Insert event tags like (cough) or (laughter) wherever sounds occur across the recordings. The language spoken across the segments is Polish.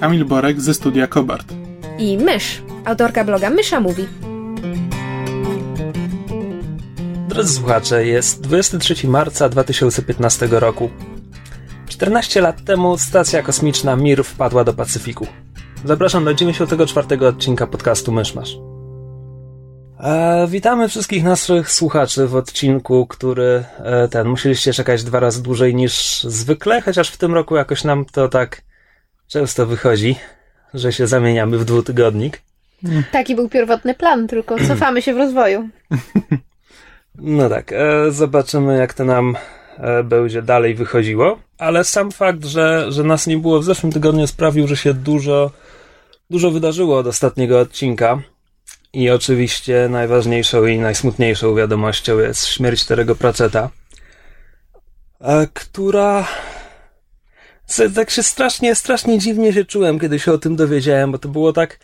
Kamil Borek ze studia Kobart. i Mysz, autorka bloga Mysza Mówi. Drodzy słuchacze, jest 23 marca 2015 roku. 14 lat temu stacja kosmiczna Mir wpadła do Pacyfiku. Zapraszam do 94 odcinka podcastu Myszmasz. E, witamy wszystkich naszych słuchaczy w odcinku, który e, ten musieliście czekać dwa razy dłużej niż zwykle, chociaż w tym roku jakoś nam to tak często wychodzi, że się zamieniamy w dwutygodnik. Taki był pierwotny plan, tylko (clears throat) cofamy się w rozwoju. No tak, e, zobaczymy jak to nam e, będzie dalej wychodziło, ale sam fakt, że, że nas nie było w zeszłym tygodniu sprawił, że się dużo, dużo wydarzyło od ostatniego odcinka. I oczywiście najważniejszą i najsmutniejszą wiadomością jest śmierć Terego Pratchetta, e, która... Tak się strasznie, strasznie dziwnie się czułem, kiedy się o tym dowiedziałem, bo to było tak...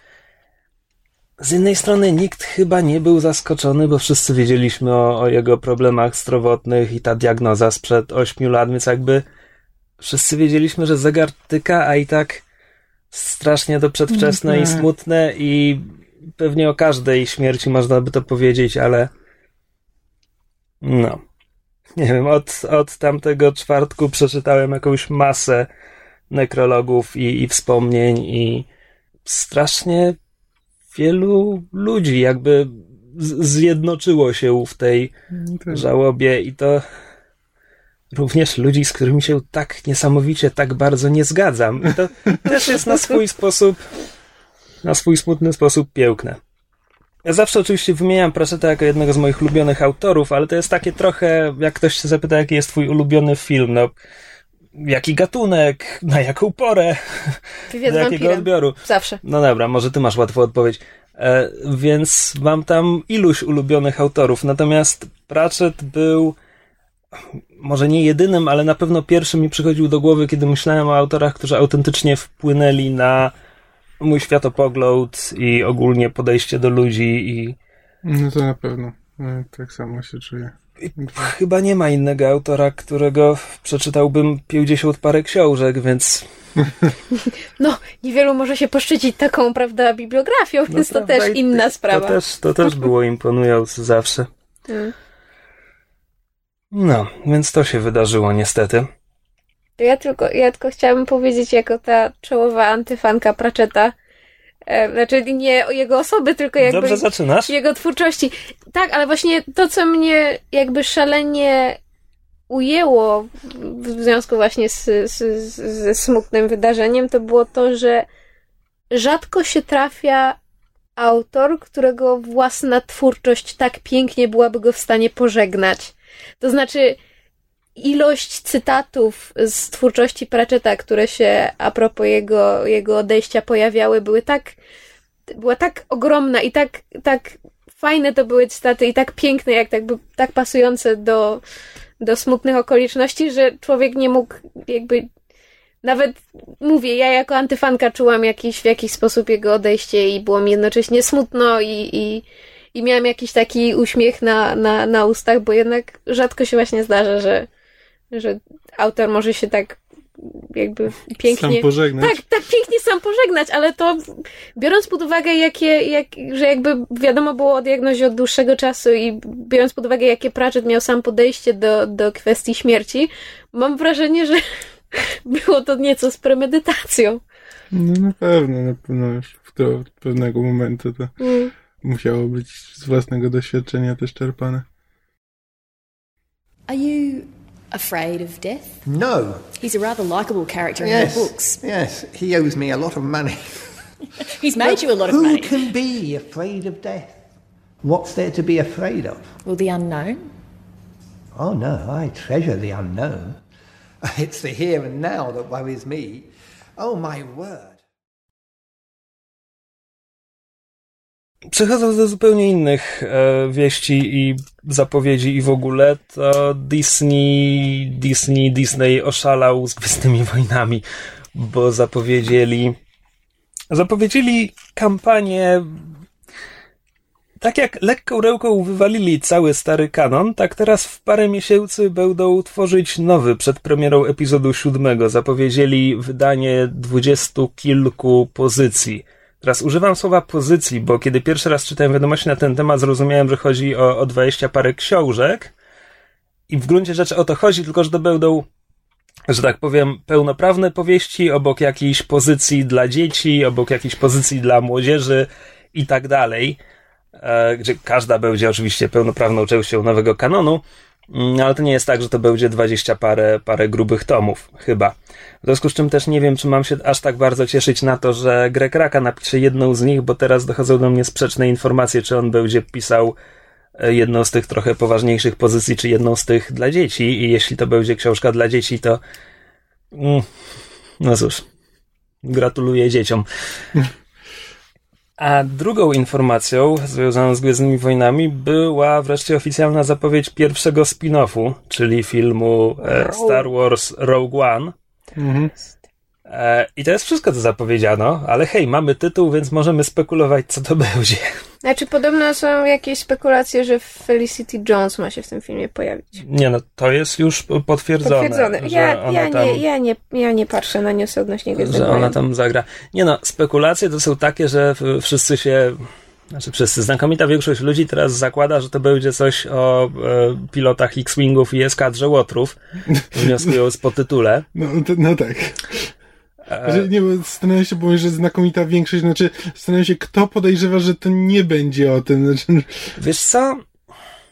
Z jednej strony nikt chyba nie był zaskoczony, bo wszyscy wiedzieliśmy o, o jego problemach zdrowotnych i ta diagnoza sprzed 8 lat, więc jakby wszyscy wiedzieliśmy, że zegar tyka, a i tak strasznie to przedwczesne i smutne i pewnie o każdej śmierci można by to powiedzieć, ale no. Nie wiem, od, od tamtego czwartku przeczytałem jakąś masę nekrologów i, i wspomnień i strasznie wielu ludzi jakby z- zjednoczyło się w tej żałobie i to również ludzi, z którymi się tak niesamowicie, tak bardzo nie zgadzam. I to (laughs) też jest na swój sposób, na swój smutny sposób piękne. Ja zawsze oczywiście wymieniam Pratchetta jako jednego z moich ulubionych autorów, ale to jest takie trochę, jak ktoś się zapyta, jaki jest twój ulubiony film, no jaki gatunek, na jaką porę, (laughs) Wywiad do jakiego wampirem. odbioru. Zawsze. No dobra, może ty masz łatwą odpowiedź. E, więc mam tam iluś ulubionych autorów, natomiast Pratchett był może nie jedynym, ale na pewno pierwszym mi przychodził do głowy, kiedy myślałem o autorach, którzy autentycznie wpłynęli na mój światopogląd i ogólnie podejście do ludzi i No to na pewno. No, tak samo się czuję. chyba nie ma innego autora, którego przeczytałbym 50 parę książek, więc No, niewielu może się poszczycić taką, prawda, bibliografią, więc to No też inna sprawa. To też, to też było imponujące zawsze. Mm. No, więc to się wydarzyło niestety. Ja tylko, ja tylko chciałabym powiedzieć, jako ta czołowa antyfanka Pratchetta, e, znaczy nie o jego osoby, tylko jakby Dobrze zaczynasz? jego twórczości. Tak, ale właśnie to, co mnie jakby szalenie ujęło w związku właśnie z, z, z, ze smutnym wydarzeniem, to było to, że rzadko się trafia autor, którego własna twórczość tak pięknie byłaby go w stanie pożegnać. To znaczy, ilość cytatów z twórczości Pratchetta, które się a propos jego, jego odejścia pojawiały, były tak, była tak ogromna i tak, tak fajne to były cytaty i tak piękne, jak tak, tak pasujące do, do smutnych okoliczności, że człowiek nie mógł jakby nawet mówię, ja jako antyfanka czułam jakiś, w jakiś sposób jego odejście i było mi jednocześnie smutno i, i, i miałam jakiś taki uśmiech na, na, na ustach, bo jednak rzadko się właśnie zdarza, że, że autor może się tak jakby pięknie... Sam pożegnać. Tak, tak pięknie sam pożegnać, ale to biorąc pod uwagę, jakie, jak, że jakby wiadomo było o diagnozie od dłuższego czasu i biorąc pod uwagę, jakie Pratchett miał sam podejście do, do kwestii śmierci, mam wrażenie, że (laughs) było to nieco z premedytacją. No na pewno, na pewno już do pewnego momentu to Mm. musiało być z własnego doświadczenia też czerpane. Are you afraid of death? No. He's a rather likable character in Yes. the books. Yes. He owes me a lot of money. (laughs) He's made you a lot of Who money. Who can be afraid of death? What's there to be afraid of? Well, the unknown. Oh no, I treasure the unknown. (laughs) It's the here and now that worries me. Oh my word. Przechodząc do zupełnie innych e, wieści i zapowiedzi i w ogóle, to Disney, Disney, Disney oszalał z Gwiezdnymi Wojnami, bo zapowiedzieli zapowiedzieli kampanię tak jak lekką ręką wywalili cały stary kanon, tak teraz w parę miesięcy będą tworzyć nowy przed premierą epizodu siódmego. Zapowiedzieli wydanie dwudziestu kilku pozycji. Teraz używam słowa pozycji, bo kiedy pierwszy raz czytałem wiadomości na ten temat, zrozumiałem, że chodzi o, o 20 parę książek. I w gruncie rzeczy o to chodzi, tylko że to będą, że tak powiem, pełnoprawne powieści obok jakiejś pozycji dla dzieci, obok jakiejś pozycji dla młodzieży i tak dalej. E, gdzie każda będzie oczywiście pełnoprawną częścią nowego kanonu, ale to nie jest tak, że to będzie 20 parę, parę grubych tomów, chyba. W związku z czym też nie wiem, czy mam się aż tak bardzo cieszyć na to, że Greg Raka napisze jedną z nich, bo teraz dochodzą do mnie sprzeczne informacje, czy on będzie pisał e, jedną z tych trochę poważniejszych pozycji, czy jedną z tych dla dzieci. I jeśli to będzie książka dla dzieci, to. Mm, no cóż, gratuluję dzieciom. (laughs) A drugą informacją związaną z Gwiezdnymi Wojnami była wreszcie oficjalna zapowiedź pierwszego spin-offu, czyli filmu e, Star Wars Rogue One. Mhm. E, I to jest wszystko, co zapowiedziano, ale hej, mamy tytuł, więc możemy spekulować, co to (laughs) będzie. Znaczy, podobno są jakieś spekulacje, że Felicity Jones ma się w tym filmie pojawić. Nie no, to jest już potwierdzone. Potwierdzone. Że Ja, ona ja, tam, nie, ja, nie, ja nie patrzę na newsy odnośnie Gwiezdnych że ona tam zagra. Nie no, spekulacje to są takie, że wszyscy się znaczy wszyscy, znakomita większość ludzi teraz zakłada, że to będzie coś o e, pilotach X-Wingów i eskadrze Łotrów. (laughs) Wnioskują z po tytule. No, to, no tak. Że, nie, zastanawiam się, bo że znakomita większość, znaczy zastanawiam się, kto podejrzewa, że to nie będzie o tym. Znaczy, Wiesz co?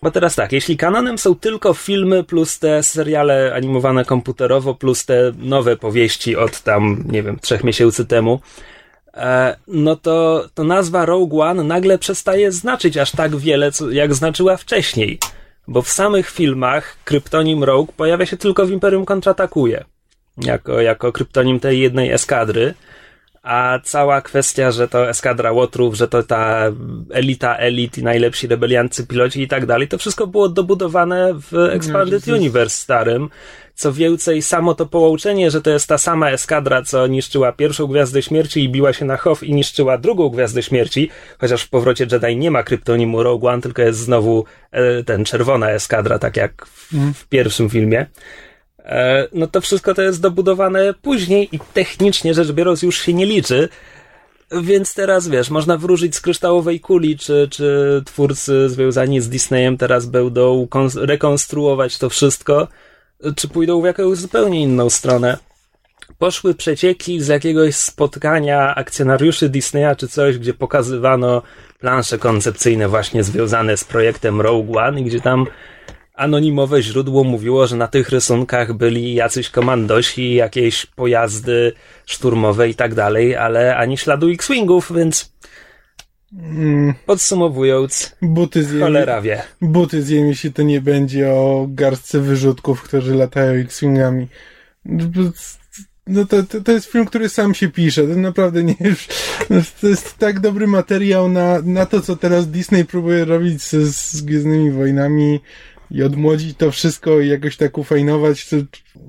Bo teraz tak, jeśli kanonem są tylko filmy plus te seriale animowane komputerowo plus te nowe powieści od tam, nie wiem, trzech miesięcy temu, e, no to, to nazwa Rogue One nagle przestaje znaczyć aż tak wiele, jak znaczyła wcześniej. Bo w samych filmach kryptonim Rogue pojawia się tylko w Imperium kontratakuje. Jako, jako kryptonim tej jednej eskadry. A cała kwestia, że to eskadra łotrów, że to ta elita elit i najlepsi rebeliancy piloci i tak dalej, to wszystko było dobudowane w Expanded jest- Universe starym. Co więcej, samo to połączenie, że to jest ta sama eskadra, co niszczyła pierwszą Gwiazdę Śmierci i biła się na Hoth i niszczyła drugą Gwiazdę Śmierci, chociaż w powrocie Jedi nie ma kryptonimu Rogue One, tylko jest znowu e, ten czerwona eskadra, tak jak w, w pierwszym filmie. E, no to wszystko to jest dobudowane później i technicznie rzecz biorąc już się nie liczy. Więc teraz wiesz, można wróżyć z kryształowej kuli, czy, czy twórcy związani z Disneyem teraz będą kon- rekonstruować to wszystko, czy pójdą w jakąś zupełnie inną stronę. Poszły przecieki z jakiegoś spotkania akcjonariuszy Disneya czy coś, gdzie pokazywano plansze koncepcyjne właśnie związane z projektem Rogue One gdzie tam anonimowe źródło mówiło, że na tych rysunkach byli jacyś komandosi, jakieś pojazdy szturmowe i tak dalej, ale ani śladu X-Wingów, więc mm, podsumowując, buty zjem, cholera wie. buty zjem, jeśli to nie będzie o garstce wyrzutków, którzy latają X-Wingami. No to, to, to jest film, który sam się pisze. To naprawdę nie To jest tak dobry materiał na, na to, co teraz Disney próbuje robić z, z Gwiezdnymi Wojnami i odmłodzić to wszystko i jakoś tak ufajnować, to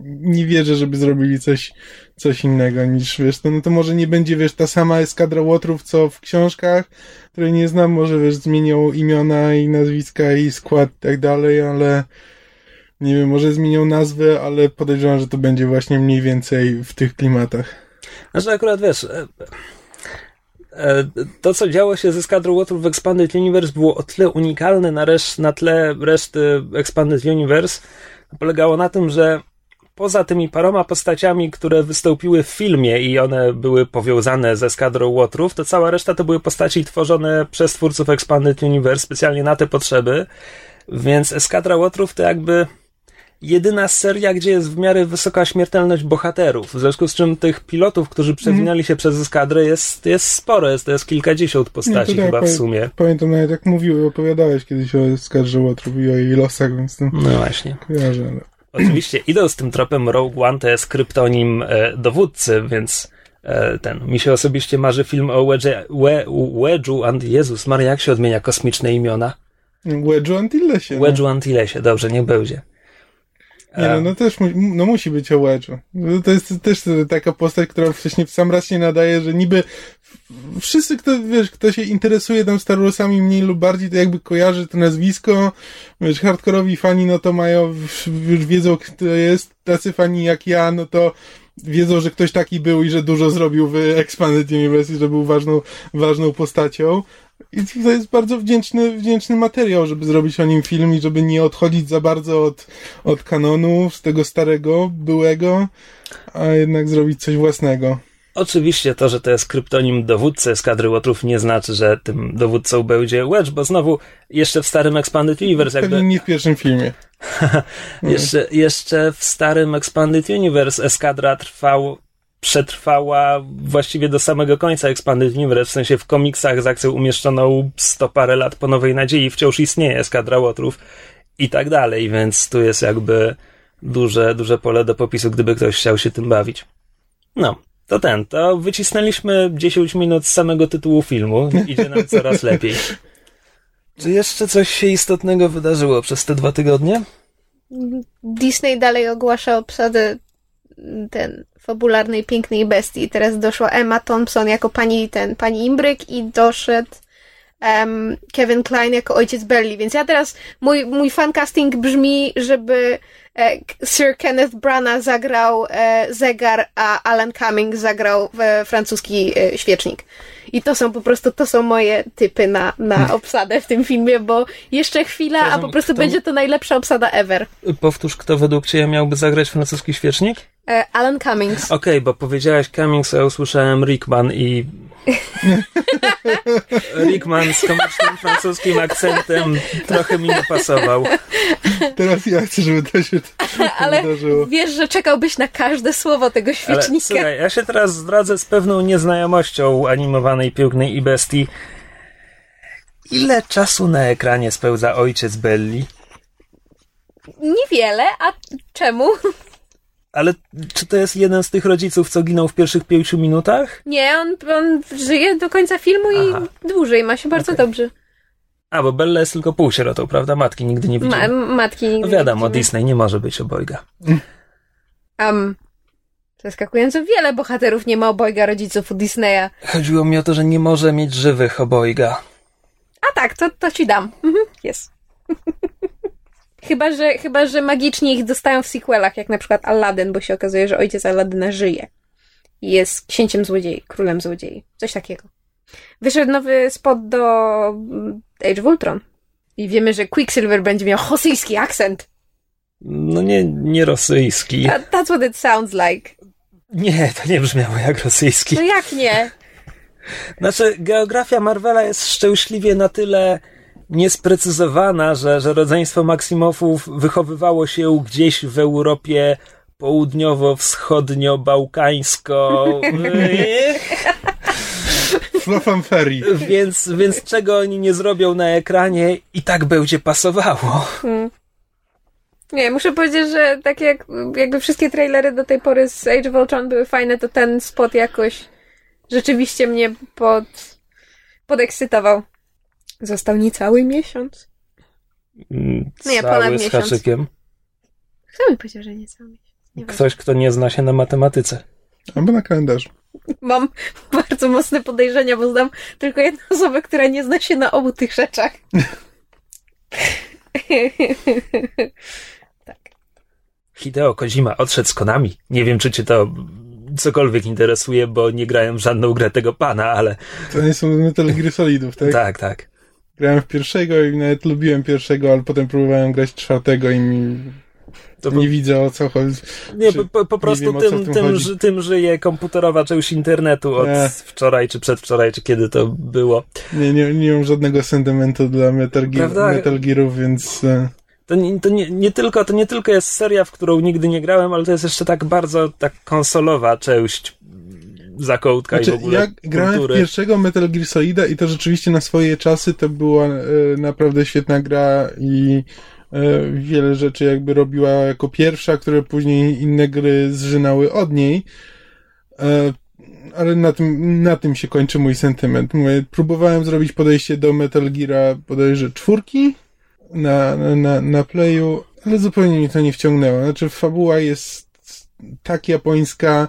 nie wierzę, żeby zrobili coś, coś innego niż, wiesz, to, no to może nie będzie, wiesz, ta sama eskadra łotrów, co w książkach, której nie znam, może, wiesz, zmienią imiona i nazwiska i skład i tak dalej, ale nie wiem, może zmienią nazwę, ale podejrzewam, że to będzie właśnie mniej więcej w tych klimatach. Znaczy akurat wiesz, e, to co działo się ze Skadrą Łotrów w Expanded Universe było o tyle unikalne na, resz, na tle reszty Expanded Universe, polegało na tym, że poza tymi paroma postaciami, które wystąpiły w filmie i one były powiązane ze Skadrą Łotrów, to cała reszta to były postaci tworzone przez twórców Expanded Universe specjalnie na te potrzeby, więc Eskadra Łotrów to jakby jedyna seria, gdzie jest w miarę wysoka śmiertelność bohaterów. W związku z czym tych pilotów, którzy przewinęli się przez eskadrę jest, jest sporo, jest, to jest kilkadziesiąt postaci No chyba w sumie. Pamiętam nawet jak mówił, opowiadałeś kiedyś o Skarży Łotrów i o jej losach, więc to No właśnie. kojarzę. Ale... Oczywiście idąc tym tropem Rogue One to jest kryptonim e, dowódcy, więc e, ten, mi się osobiście marzy film o Wedge, we, Wedge'u, and Jezus Maria, jak się odmienia kosmiczne imiona? Wedge'u Antillesie. no. Wedge'u Antillesie, dobrze, niech będzie. Nie, no, no też mu, no musi być o Wedge'u. No To jest też taka postać, która wcześniej w sam raz się nadaje, że niby wszyscy, kto, wiesz, kto się interesuje tam Star Warsami mniej lub bardziej, to jakby kojarzy to nazwisko. Wiesz, hardkorowi fani, no to mają, już wiedzą, kto jest. Tacy fani jak ja, no to wiedzą, że ktoś taki był i że dużo zrobił w Expanded Universe i że był ważną, ważną postacią. I to jest bardzo wdzięczny, wdzięczny materiał, żeby zrobić o nim film i żeby nie odchodzić za bardzo od, od kanonu, z tego starego, byłego, a jednak zrobić coś własnego. Oczywiście to, że to jest kryptonim dowódcy eskadry łotrów nie znaczy, że tym dowódcą będzie Wedge, bo znowu jeszcze w starym Expanded Universe jakby... Pewnie nie w pierwszym filmie. (laughs) jeszcze, jeszcze w starym Expanded Universe eskadra trwał, przetrwała właściwie do samego końca Expanded Universe, w sensie w komiksach z akcją umieszczoną sto parę lat po Nowej Nadziei wciąż istnieje eskadra łotrów i tak dalej, więc tu jest jakby duże, duże pole do popisu, gdyby ktoś chciał się tym bawić. No, to ten, to wycisnęliśmy 10 minut z samego tytułu filmu, idzie nam coraz (laughs) lepiej. Czy jeszcze coś się istotnego wydarzyło przez te dwa tygodnie? Disney dalej ogłasza obsadę ten fabularnej pięknej bestii. Teraz doszła Emma Thompson jako pani ten pani Imbryk i doszedł em, Kevin Klein jako ojciec Belly. Więc ja teraz mój, mój fancasting brzmi, żeby e, Sir Kenneth Branagh zagrał e, zegar, a Alan Cumming zagrał w francuski e, świecznik. I to są po prostu, to są moje typy na, na obsadę w tym filmie, bo jeszcze chwila, a po prostu kto- będzie to najlepsza obsada ever. Powtórz, kto według Ciebie miałby zagrać francuski świecznik? E, Alan Cummings. Okej, bo powiedziałaś Cummings, a ja usłyszałem Rickman i... (laughs) Rickman z komicznym francuskim akcentem trochę mi nie pasował. Teraz ja chcę, żeby to się (laughs) Ale wydarzyło. wiesz, że czekałbyś na każde słowo tego Ale świecznika. słuchaj, ja się teraz zdradzę z pewną nieznajomością animowanej pięknej i bestii. Ile czasu na ekranie spełza ojciec Belli? Niewiele, a czemu? Ale czy to jest jeden z tych rodziców, co ginął w pierwszych pięciu minutach? Nie, on, on żyje do końca filmu i Aha. dłużej, ma się bardzo Okej. dobrze. A, bo Bella jest tylko półsierotą, prawda? Matki nigdy nie Ma, widziałem. matki No nigdy wiadomo, nie. Disney nie może być obojga. Um, zaskakująco wiele bohaterów nie ma obojga rodziców u Disneya. Chodziło mi o to, że nie może mieć żywych obojga. A tak, to, to ci dam. Mhm, jest. Chyba, że, chyba, że magicznie ich dostają w sequelach, jak na przykład Aladdin, bo się okazuje, że ojciec Aladyna żyje. I jest księciem złodziei, królem złodziei. Coś takiego. Wyszedł nowy spot do mm, Age of Ultron. I wiemy, że Quicksilver będzie miał rosyjski akcent. No nie, nie rosyjski. That, that's what it sounds like. Nie, to nie brzmiało jak rosyjski. No jak nie? Znaczy, geografia Marvela jest szczęśliwie na tyle niesprecyzowana, że, że rodzeństwo Maksimowów wychowywało się gdzieś w Europie południowo-wschodnio-bałkańsko. Więc, więc czego oni nie zrobią na ekranie i tak będzie pasowało. Nie, muszę powiedzieć, że tak jak jakby wszystkie trailery do tej pory z Age of Ultron były fajne, to ten spot jakoś rzeczywiście mnie pod, podekscytował. Został niecały miesiąc. Mm, Nie, Cały ponad z miesiąc. haczykiem. Kto mi powiedział, że niecały miesiąc? Nieważne. Ktoś, kto nie zna się na matematyce. Albo na kalendarzu. Mam (laughs) bardzo mocne podejrzenia, bo znam tylko jedną osobę, która nie zna się na obu tych rzeczach. (laughs) tak. Hideo Kojima odszedł z Konami. Nie wiem, czy cię to cokolwiek interesuje, bo nie grałem w żadną grę tego pana, ale To nie są Metal Gear Solidów, tak? tak, tak. Grałem w pierwszego i nawet lubiłem pierwszego, ale potem próbowałem grać czwartego i mi To nie widzę o co chodzi. Nie, po, po, po prostu wiem, tym, tym tym, ży- tym żyje komputerowa część internetu od Nie. wczoraj, czy przedwczoraj, czy kiedy to było. Nie, nie, nie mam żadnego sentymentu dla Metal, Gear? Metal Gearów, więc e, To, nie, to nie, nie, tylko, to nie tylko jest seria, w którą nigdy nie grałem, ale to jest jeszcze tak bardzo tak konsolowa część zakątka i Znaczy, w ogóle ja grałem w kultury. pierwszego Metal Gear Solida i to rzeczywiście na swoje czasy to była e, naprawdę świetna gra i e, wiele rzeczy jakby robiła jako pierwsza, które później inne gry zżynały od niej. E, ale na tym, na tym się kończy mój sentyment. Mówię, próbowałem zrobić podejście do Metal Geara bodajże czwórki na, na, na, na playu, ale zupełnie mnie to nie wciągnęło. Znaczy, fabuła jest tak japońska,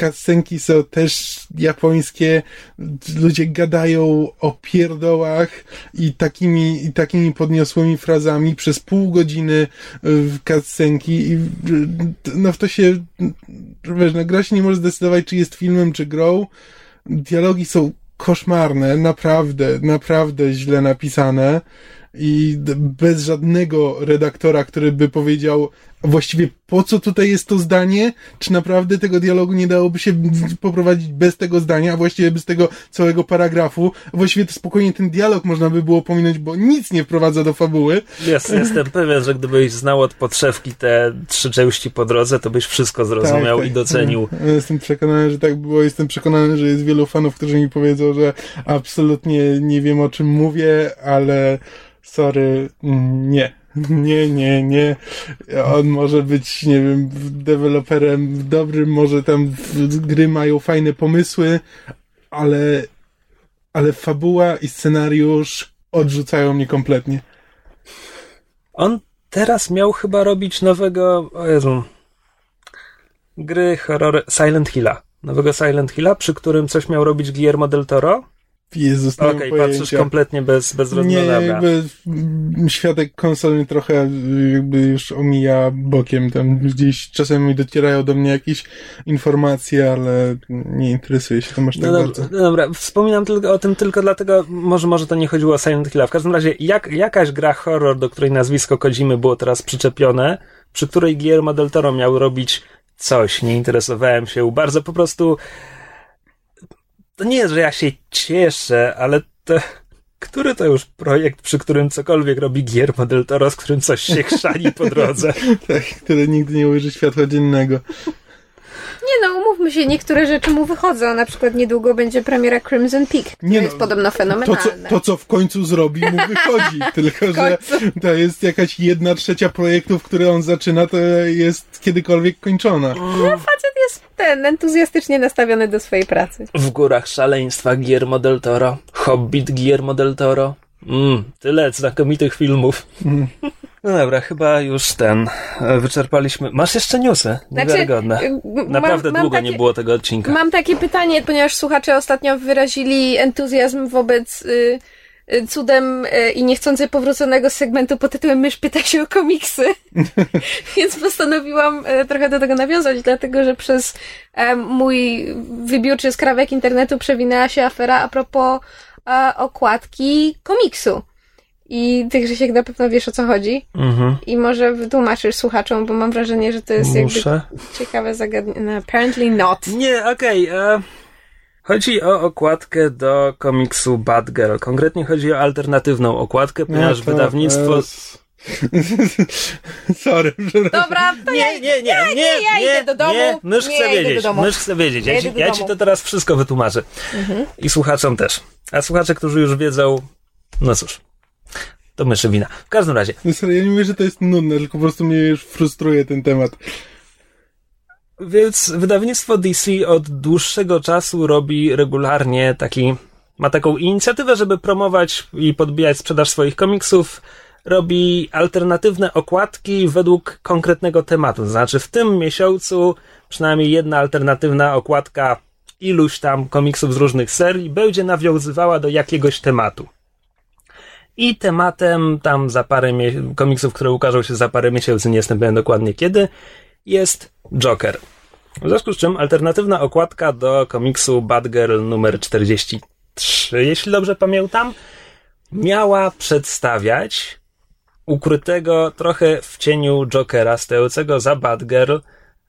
cutscenki są też japońskie, ludzie gadają o pierdołach i takimi, i takimi podniosłymi frazami przez pół godziny w cutscenki i no w to się, wiesz, no gra się nie może zdecydować, czy jest filmem, czy grą. Dialogi są koszmarne, naprawdę, naprawdę źle napisane i bez żadnego redaktora, który by powiedział właściwie po co tutaj jest to zdanie, czy naprawdę tego dialogu nie dałoby się poprowadzić bez tego zdania, a właściwie bez tego całego paragrafu. Właściwie to spokojnie ten dialog można by było pominąć, bo nic nie wprowadza do fabuły. Jest, jestem pewien, że gdybyś znał od podszewki te trzy części po drodze, to byś wszystko zrozumiał tak, tak. i docenił. Jestem przekonany, że tak było. Jestem przekonany, że jest wielu fanów, którzy mi powiedzą, że absolutnie nie wiem o czym mówię, ale sorry, nie. (laughs) Nie, nie, nie. On może być, nie wiem, deweloperem dobrym, może tam gry mają fajne pomysły, ale, ale fabuła i scenariusz odrzucają mnie kompletnie. On teraz miał chyba robić nowego, o Jezu, gry horror Silent Hilla. Nowego Silent Hilla, przy którym coś miał robić Guillermo del Toro. Jezus, nie Okej, okay, patrzysz kompletnie bez, bez Nie, jakby światek konsol trochę jakby już omija bokiem. Tam gdzieś czasami docierają do mnie jakieś informacje, ale nie interesuje się to aż tak no bardzo. Dobra, no dobra, wspominam tylko o tym tylko dlatego, może, może to nie chodziło o Silent Hill. W każdym razie, jak, jakaś gra horror, do której nazwisko Kodzimy było teraz przyczepione, przy której Guillermo del Toro miał robić coś, nie interesowałem się bardzo, po prostu to nie jest, że ja się cieszę, ale to, który to już projekt, przy którym cokolwiek robi Guillermo del Toro, z którym coś się chrzani po drodze? (laughs) tak, który nigdy nie ujrzy światła dziennego. Nie no, umówmy się, niektóre rzeczy mu wychodzą. Na przykład niedługo będzie premiera Crimson Peak, która Nie no, jest podobno fenomenalna. To co, to, co w końcu zrobi, mu wychodzi. (laughs) tylko, że to jest jakaś jedna trzecia projektów, które on zaczyna, to jest kiedykolwiek kończona. No, facet jest ten, entuzjastycznie nastawiony do swojej pracy. W górach szaleństwa Guillermo del Toro, Hobbit Guillermo del Toro. Mm, tyle znakomitych filmów. Mm. (laughs) No dobra, chyba już ten. Wyczerpaliśmy. Masz jeszcze newsy? Niewiarygodne. Znaczy, Naprawdę mam, mam długo takie, nie było tego odcinka. Mam takie pytanie, ponieważ słuchacze ostatnio wyrazili entuzjazm wobec y, y, cudem y, i niechcący powróconego segmentu pod tytułem Mysz pyta się o komiksy. (laughs) Więc postanowiłam y, trochę do tego nawiązać, dlatego że przez e, mój wybiórczy skrawek internetu przewinęła się afera a propos e, okładki komiksu. I ty, Grzesiek, na pewno wiesz o co chodzi. Mhm. I może wytłumaczysz słuchaczom, bo mam wrażenie, że to jest Muszę. jakby ciekawe zagadnienie. No, apparently not. Nie, okej. Okay, e, Chodzi o okładkę do komiksu Bad Girl. Konkretnie chodzi o alternatywną okładkę, ponieważ no, wydawnictwo... Jest... Sorry, Dobra, to nie, ja, nie, nie, nie, nie, ja idę do domu. Nie, mysz chce wiedzieć, mysz chce wiedzieć. Ja, ci, ja ci to teraz wszystko wytłumaczę. Mhm. I słuchaczom też. A słuchacze, którzy już wiedzą, no cóż, to myszy wina. W każdym razie. No sorry, ja nie mówię, że to jest nudne, tylko po prostu mnie już frustruje ten temat. Więc wydawnictwo DC od dłuższego czasu robi regularnie taki, ma taką inicjatywę, żeby promować i podbijać sprzedaż swoich komiksów. Robi alternatywne okładki według konkretnego tematu. To znaczy, w tym miesiącu przynajmniej jedna alternatywna okładka iluś tam komiksów z różnych serii będzie nawiązywała do jakiegoś tematu. I tematem tam za parę komiksów, które ukażą się za parę miesięcy, nie jestem pewien dokładnie kiedy, jest Joker. W związku z czym alternatywna okładka do komiksu Batgirl numer 43, jeśli dobrze pamiętam, miała przedstawiać ukrytego trochę w cieniu Jokera, stojącego za Batgirl,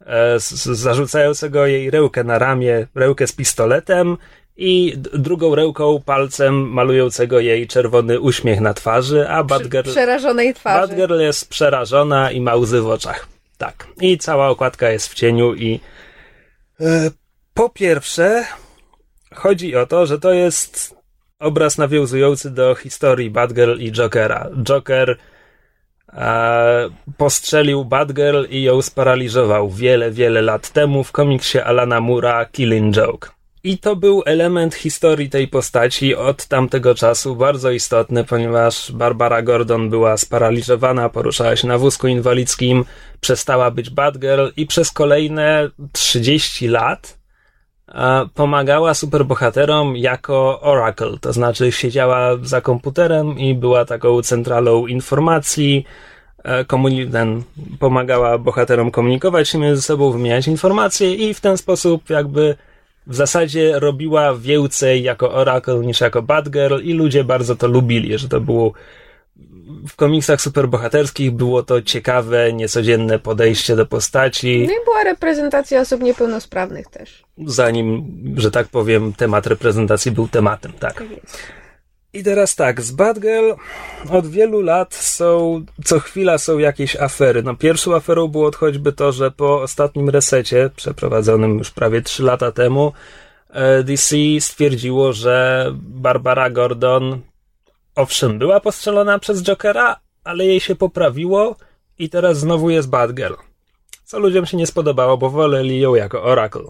e, zarzucającego jej rełkę na ramię, rełkę z pistoletem i drugą ręką palcem malującego jej czerwony uśmiech na twarzy, a Batgirl... Przerażonej twarzy. Batgirl jest przerażona i ma łzy w oczach. Tak. I cała okładka jest w cieniu i e, po pierwsze chodzi o to, że to jest obraz nawiązujący do historii Batgirl i Jokera. Joker e, postrzelił Batgirl i ją sparaliżował wiele, wiele lat temu w komiksie Alana Mura Killing Joke. I to był element historii tej postaci od tamtego czasu bardzo istotny, ponieważ Barbara Gordon była sparaliżowana, poruszała się na wózku inwalidzkim, przestała być Batgirl i przez kolejne 30 lat pomagała superbohaterom jako Oracle, to znaczy siedziała za komputerem i była taką centralą informacji, e, komuni- ten, pomagała bohaterom komunikować się między sobą, wymieniać informacje i w ten sposób jakby w zasadzie robiła więcej jako Oracle niż jako Batgirl i ludzie bardzo to lubili, że to było w komiksach superbohaterskich było to ciekawe, niecodzienne podejście do postaci, No i była reprezentacja osób niepełnosprawnych też. zanim, że tak powiem, temat reprezentacji był tematem, tak. Tak. I teraz tak, z Batgirl od wielu lat są, co chwila są jakieś afery. No pierwszą aferą było choćby to, że po ostatnim resecie, przeprowadzonym już prawie 3 lata temu, e, DC stwierdziło, że Barbara Gordon owszem była postrzelona przez Jokera, ale jej się poprawiło i teraz znowu jest Batgirl. Co ludziom się nie spodobało, bo woleli ją jako Oracle.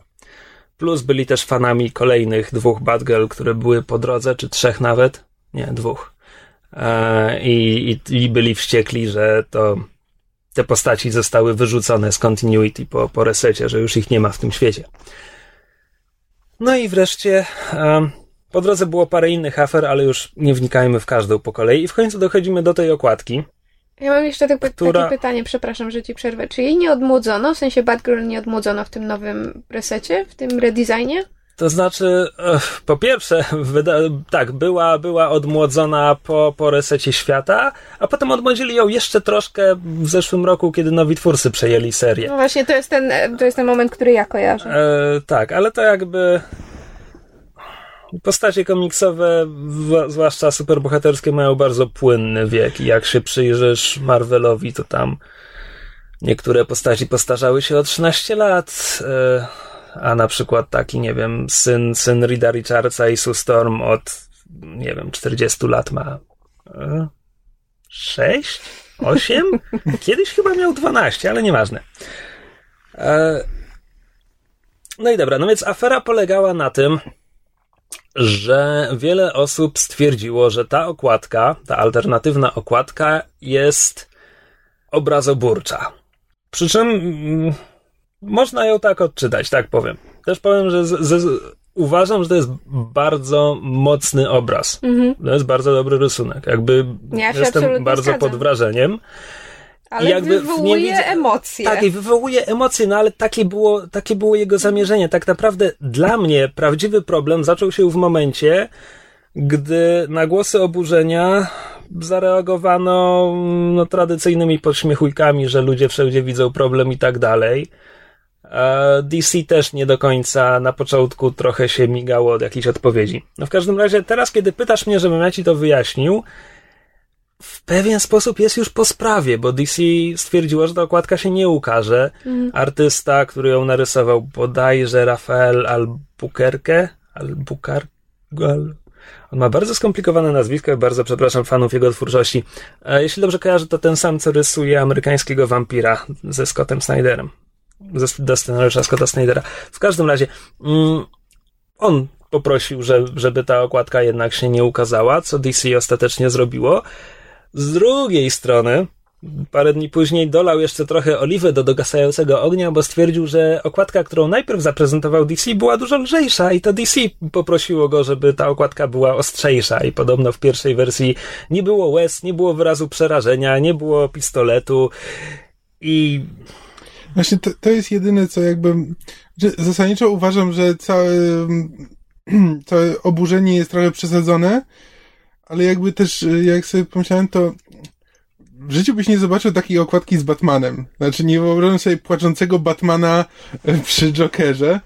Plus byli też fanami kolejnych dwóch Batgirl, które były po drodze, czy trzech nawet. Nie, dwóch. E, i, i, I byli wściekli, że to te postaci zostały wyrzucone z continuity po, po resecie, że już ich nie ma w tym świecie. No i wreszcie e, po drodze było parę innych afer, ale już nie wnikajmy w każdą po kolei. I w końcu dochodzimy do tej okładki. Ja mam jeszcze tak, Która- takie pytanie, przepraszam, że ci przerwę. Czy jej nie odmłodzono, w sensie Batgirl nie odmłodzono w tym nowym resecie, w tym redesignie? To znaczy, po pierwsze, (laughs) tak, była, była odmłodzona po, po resecie świata, a potem odmłodzili ją jeszcze troszkę w zeszłym roku, kiedy nowi twórcy przejęli serię. No właśnie, to jest ten, to jest ten moment, który ja kojarzę. E, tak, ale to jakby postacie komiksowe, zwłaszcza superbohaterskie, mają bardzo płynny wiek i jak się przyjrzysz Marvelowi, to tam niektóre postaci postarzały się o 13 lat, e, a na przykład taki, nie wiem, syn, syn Rida Richardsa i Sue Storm od, nie wiem, 40 lat ma e, 6? 8? (laughs) Kiedyś chyba miał 12, ale nieważne. E, no i dobra, no więc afera polegała na tym, że wiele osób stwierdziło, że ta okładka, ta alternatywna okładka jest obrazoburcza. Przy czym mm, można ją tak odczytać, tak powiem. Też powiem, że z, z, uważam, że to jest bardzo mocny obraz. To jest bardzo dobry rysunek. Jakby. Ja się jestem bardzo zgadzam. pod wrażeniem. Ale jakby wywołuje emocje. Tak, i wywołuje emocje, no ale takie było, takie było jego zamierzenie. Tak naprawdę dla mnie prawdziwy problem zaczął się w momencie, gdy na głosy oburzenia zareagowano no, tradycyjnymi podśmiechujkami, że ludzie wszędzie widzą problem i tak dalej. E, DC też nie do końca na początku trochę się migało od jakichś odpowiedzi. No w każdym razie, teraz kiedy pytasz mnie, żebym ja ci to wyjaśnił, w pewien sposób jest już po sprawie, bo DC stwierdziło, że ta okładka się nie ukaże. Artysta, który ją narysował, bodajże Rafael Albuquerque, Albuquerque, Al... on ma bardzo skomplikowane nazwisko bardzo przepraszam fanów jego twórczości. E, Jeśli dobrze kojarzę, to ten sam, co rysuje amerykańskiego wampira ze Scottem Snyderem. Do scenariusza Scotta Snydera. W każdym razie, mm, on poprosił, że, żeby ta okładka jednak się nie ukazała, co DC ostatecznie zrobiło. Z drugiej strony, parę dni później dolał jeszcze trochę oliwy do dogasającego ognia, bo stwierdził, że okładka, którą najpierw zaprezentował DC, była dużo lżejsza i to DC poprosiło go, żeby ta okładka była ostrzejsza i podobno w pierwszej wersji nie było łez, nie było wyrazu przerażenia, nie było pistoletu i Właśnie to, to jest jedyne, co jakby. Że zasadniczo uważam, że całe, (clears throat) całe oburzenie jest trochę przesadzone, ale jakby też, jak sobie pomyślałem, to w życiu byś nie zobaczył takiej okładki z Batmanem. Znaczy, nie wyobrażam sobie płaczącego Batmana e, przy Jokerze.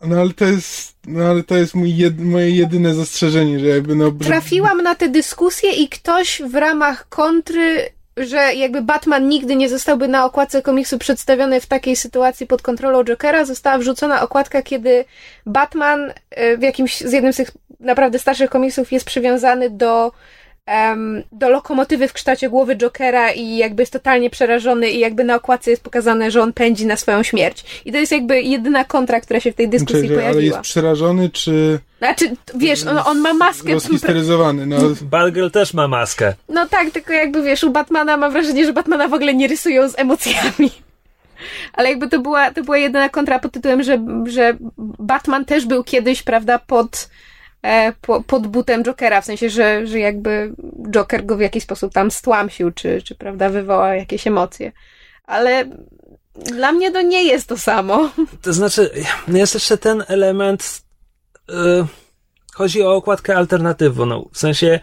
No ale to jest, no ale to jest mój jed, moje jedyne zastrzeżenie, że jakby no... Trafiłam na tę dyskusję i ktoś w ramach kontry, że jakby Batman nigdy nie zostałby na okładce komiksu przedstawiony w takiej sytuacji pod kontrolą Jokera, została wrzucona okładka, kiedy Batman e, w jakimś, z jednym z tych naprawdę starszych komiksów jest przywiązany do do lokomotywy w kształcie głowy Jokera i jakby jest totalnie przerażony i jakby na okładce jest pokazane, że on pędzi na swoją śmierć. I to jest jakby jedyna kontra, która się w tej dyskusji ale pojawiła. jest przerażony, czy Znaczy, wiesz, on, on ma maskę. rozhisteryzowany? No, Batgirl też ma maskę. No tak, tylko jakby wiesz, u Batmana mam wrażenie, że Batmana w ogóle nie rysują z emocjami. (laughs) Ale jakby to była, to była jedyna kontra pod tytułem, że, że Batman też był kiedyś, prawda, pod, po, pod butem Jokera, w sensie, że, że jakby Joker go w jakiś sposób tam stłamsił, czy, czy prawda, wywołał jakieś emocje. Ale dla mnie to nie jest to samo. (laughs) To znaczy, no jest jeszcze ten element. Yy, chodzi o okładkę alternatywną. W sensie,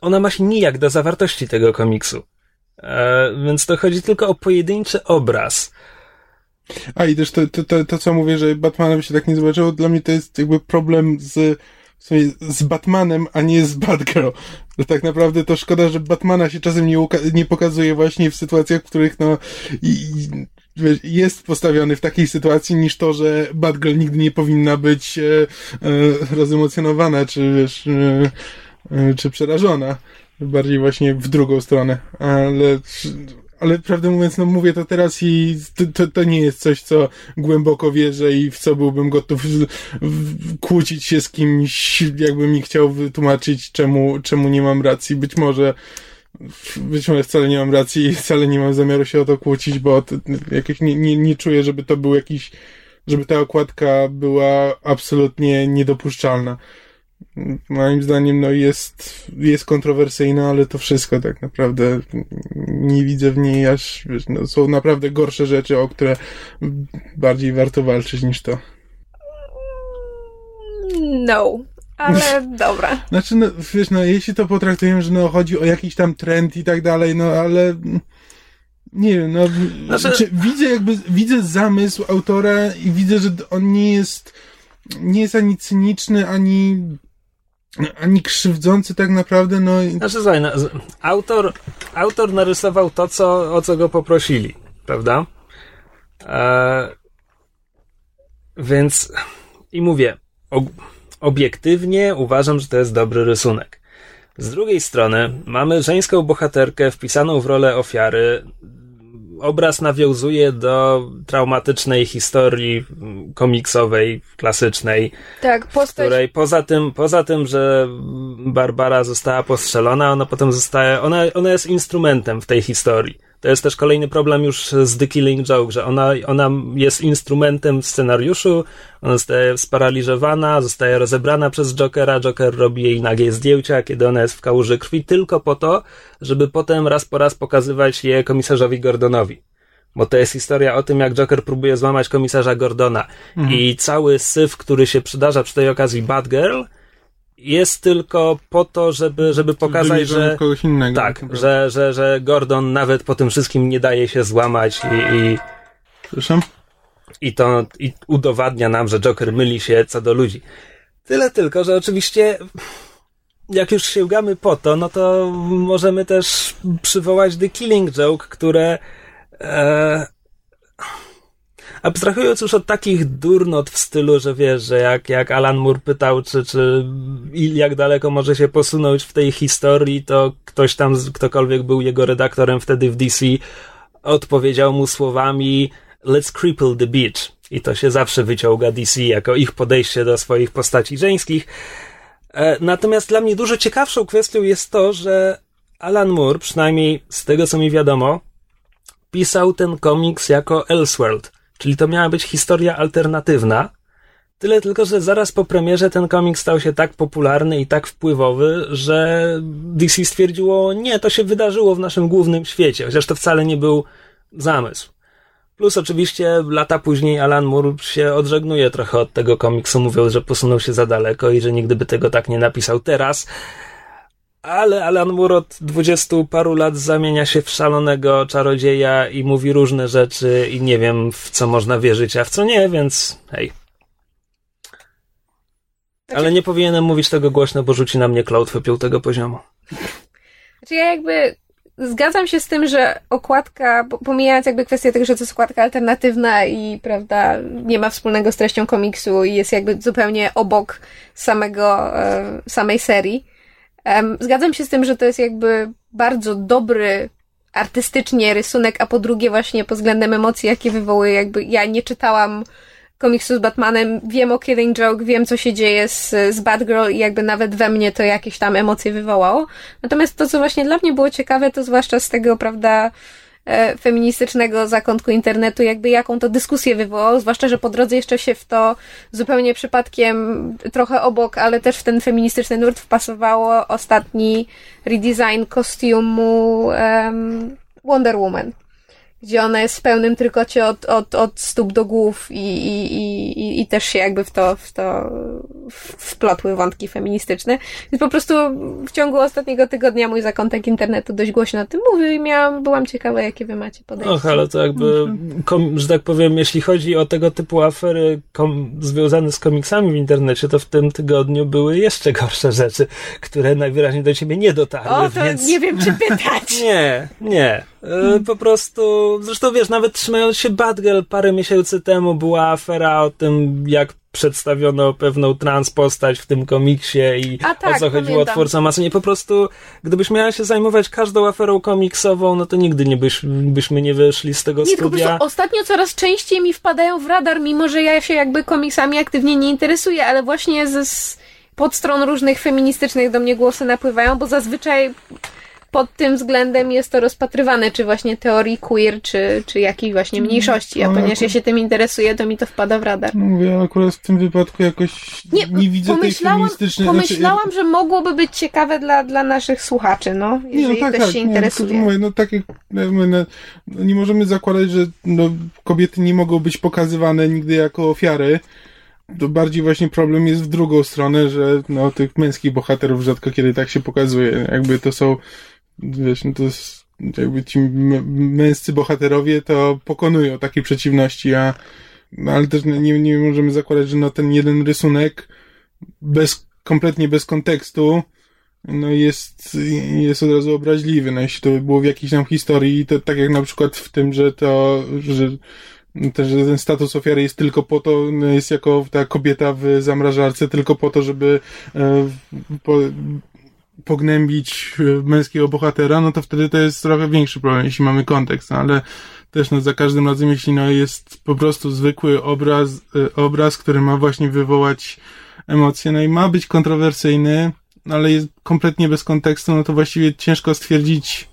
ona ma się nijak do zawartości tego komiksu. E, więc to chodzi tylko o pojedynczy obraz. A i też to, to, to, to, co mówię, że Batmana by się tak nie zobaczyło, dla mnie to jest jakby problem z, z Batmanem, a nie z Batgirl. Że tak naprawdę to szkoda, że Batmana się czasem nie, nie pokazuje właśnie w sytuacjach, w których no i, i, wiesz, jest postawiony w takiej sytuacji, niż to, że Batgirl nigdy nie powinna być e, e, rozemocjonowana, czy wiesz, e, e, czy przerażona. Bardziej właśnie w drugą stronę. Ale ale prawdę mówiąc, no mówię to teraz i to, to, to nie jest coś, co głęboko wierzę i w co byłbym gotów kłócić się z kimś, jakby mi chciał wytłumaczyć, czemu, czemu nie mam racji. Być może, być może wcale nie mam racji i wcale nie mam zamiaru się o to kłócić, bo to, jakieś nie, nie, nie czuję, żeby to był jakiś, żeby ta okładka była absolutnie niedopuszczalna moim zdaniem no jest, jest kontrowersyjna, ale to wszystko tak naprawdę nie widzę w niej aż, wiesz, no, są naprawdę gorsze rzeczy, o które bardziej warto walczyć niż to. No. Ale (laughs) dobra. Znaczy, no, wiesz, no, jeśli to potraktujemy, że no, chodzi o jakiś tam trend i tak dalej, no, ale nie wiem, no, znaczy... widzę jakby, widzę zamysł autora i widzę, że on nie jest, nie jest ani cyniczny, ani ani krzywdzący tak naprawdę, no... Znaczy, słuchaj, no, autor, autor narysował to, co, o co go poprosili, prawda? E, więc i mówię, ob, obiektywnie uważam, że to jest dobry rysunek. Z drugiej strony mamy żeńską bohaterkę wpisaną w rolę ofiary, obraz nawiązuje do traumatycznej historii komiksowej, klasycznej. Tak, postać... Której poza tym, poza tym, że Barbara została postrzelona, ona potem zostaje, ona, ona jest instrumentem w tej historii. To jest też kolejny problem już z The Killing Joke, że ona, ona jest instrumentem w scenariuszu, ona zostaje sparaliżowana, zostaje rozebrana przez Jokera, Joker robi jej nagie zdjęcia, kiedy ona jest w kałuży krwi, tylko po to, żeby potem raz po raz pokazywać je komisarzowi Gordonowi. Bo to jest historia o tym, jak Joker próbuje złamać komisarza Gordona. Mhm. I cały syf, który się przydarza przy tej okazji Batgirl, jest tylko po to, żeby, żeby pokazać, że. Kogoś innego, tak, że, że, że Gordon nawet po tym wszystkim nie daje się złamać i. i? I to i udowadnia nam, że Joker myli się co do ludzi. Tyle tylko, że oczywiście jak już sięgamy po to, no to możemy też przywołać The Killing Joke, które e, abstrahując już od takich durnot w stylu, że wiesz, że jak, jak Alan Moore pytał, czy, czy jak daleko może się posunąć w tej historii, to ktoś tam, ktokolwiek był jego redaktorem wtedy w DC, odpowiedział mu słowami let's cripple the beach. I to się zawsze wyciąga DC jako ich podejście do swoich postaci żeńskich. E, natomiast dla mnie dużo ciekawszą kwestią jest to, że Alan Moore, przynajmniej z tego co mi wiadomo, pisał ten komiks jako Elseworld, czyli to miała być historia alternatywna. Tyle tylko, że zaraz po premierze ten komiks stał się tak popularny i tak wpływowy, że DC stwierdziło, nie, to się wydarzyło w naszym głównym świecie, chociaż to wcale nie był zamysł. Plus oczywiście lata później Alan Moore się odżegnuje trochę od tego komiksu, mówiąc, że posunął się za daleko i że nigdy by tego tak nie napisał teraz. Ale Alan Moore od dwudziestu paru lat zamienia się w szalonego czarodzieja i mówi różne rzeczy i nie wiem w co można wierzyć, a w co nie, więc hej. Ale nie powinienem mówić tego głośno, bo rzuci na mnie klątwę piątego poziomu. Znaczy ja jakby zgadzam się z tym, że okładka, pomijając jakby kwestię tego, że to jest okładka alternatywna i prawda, nie ma wspólnego z treścią komiksu i jest jakby zupełnie obok samego, e, samej serii, zgadzam się z tym, że to jest jakby bardzo dobry artystycznie rysunek, a po drugie właśnie pod względem emocji, jakie wywołuje, jakby ja nie czytałam komiksu z Batmanem, wiem o Killing Joke, wiem co się dzieje z, z Batgirl i jakby nawet we mnie to jakieś tam emocje wywołało. Natomiast to, co właśnie dla mnie było ciekawe, to zwłaszcza z tego, prawda, feministycznego zakątku internetu, jakby jaką to dyskusję wywołał, zwłaszcza, że po drodze jeszcze się w to zupełnie przypadkiem, trochę obok, ale też w ten feministyczny nurt wpasowało ostatni redesign kostiumu em, Wonder Woman gdzie ona jest w pełnym trykocie od, od, od stóp do głów i, i, i, i też się jakby w to, w to wplotły wątki feministyczne. Więc po prostu w ciągu ostatniego tygodnia mój zakątek internetu dość głośno o tym mówił i miałam, byłam ciekawa, jakie wy macie podejście. Och, ale to jakby, kom, że tak powiem, jeśli chodzi o tego typu afery kom, związane z komiksami w internecie, to w tym tygodniu były jeszcze gorsze rzeczy, które najwyraźniej do ciebie nie dotarły, O, to więc... nie wiem, czy pytać. (laughs) Nie, nie. E, Po prostu, zresztą wiesz, nawet trzymając się Batgirl parę miesięcy temu była afera o tym, jak przedstawiono pewną trans postać w tym komiksie i tak, o co chodziło pamiętam. twórcom masonie. Po prostu, gdybyś miała się zajmować każdą aferą komiksową, no to nigdy nie byś, byśmy nie wyszli z tego Nie, tylko po studia. prostu ostatnio coraz częściej mi wpadają w radar, mimo że ja się jakby komiksami aktywnie nie interesuję, ale właśnie z, z pod stron różnych feministycznych do mnie głosy napływają, bo zazwyczaj pod tym względem jest to rozpatrywane, czy właśnie teorii queer, czy, czy jakiejś właśnie mniejszości, a ponieważ ja się tym interesuję, to mi to wpada w radar. No mówię, akurat w tym wypadku jakoś nie, widzę tej pomyślałam, feministycznej... pomyślałam, znaczy, że mogłoby być ciekawe dla, dla naszych słuchaczy, no, Nie, jeżeli no tak, ktoś tak. się Nie, interesuje. tylko, mówię, no tak jak ja mówię, no, no, nie możemy zakładać, że no, kobiety nie mogą być pokazywane nigdy jako ofiary. To bardziej właśnie problem jest w drugą stronę, że no, tych męskich bohaterów rzadko kiedy tak się pokazuje. Jakby to są, wiesz, no to jest, jakby ci męscy bohaterowie to pokonują takie przeciwności, a no, ale też nie, nie możemy zakładać, że no ten jeden rysunek bez, kompletnie bez kontekstu no jest, jest od razu obraźliwy. No jeśli to by było w jakiejś tam historii, to tak jak na przykład w tym, że to, że też, ten status ofiary jest tylko po to, no jest jako ta kobieta w zamrażarce, tylko po to, żeby e, po, pognębić e, męskiego bohatera, no to wtedy to jest trochę większy problem, jeśli mamy kontekst, no, ale też no za każdym razem, jeśli no jest po prostu zwykły obraz, e, obraz, który ma właśnie wywołać emocje, no i ma być kontrowersyjny, ale jest kompletnie bez kontekstu, no to właściwie ciężko stwierdzić,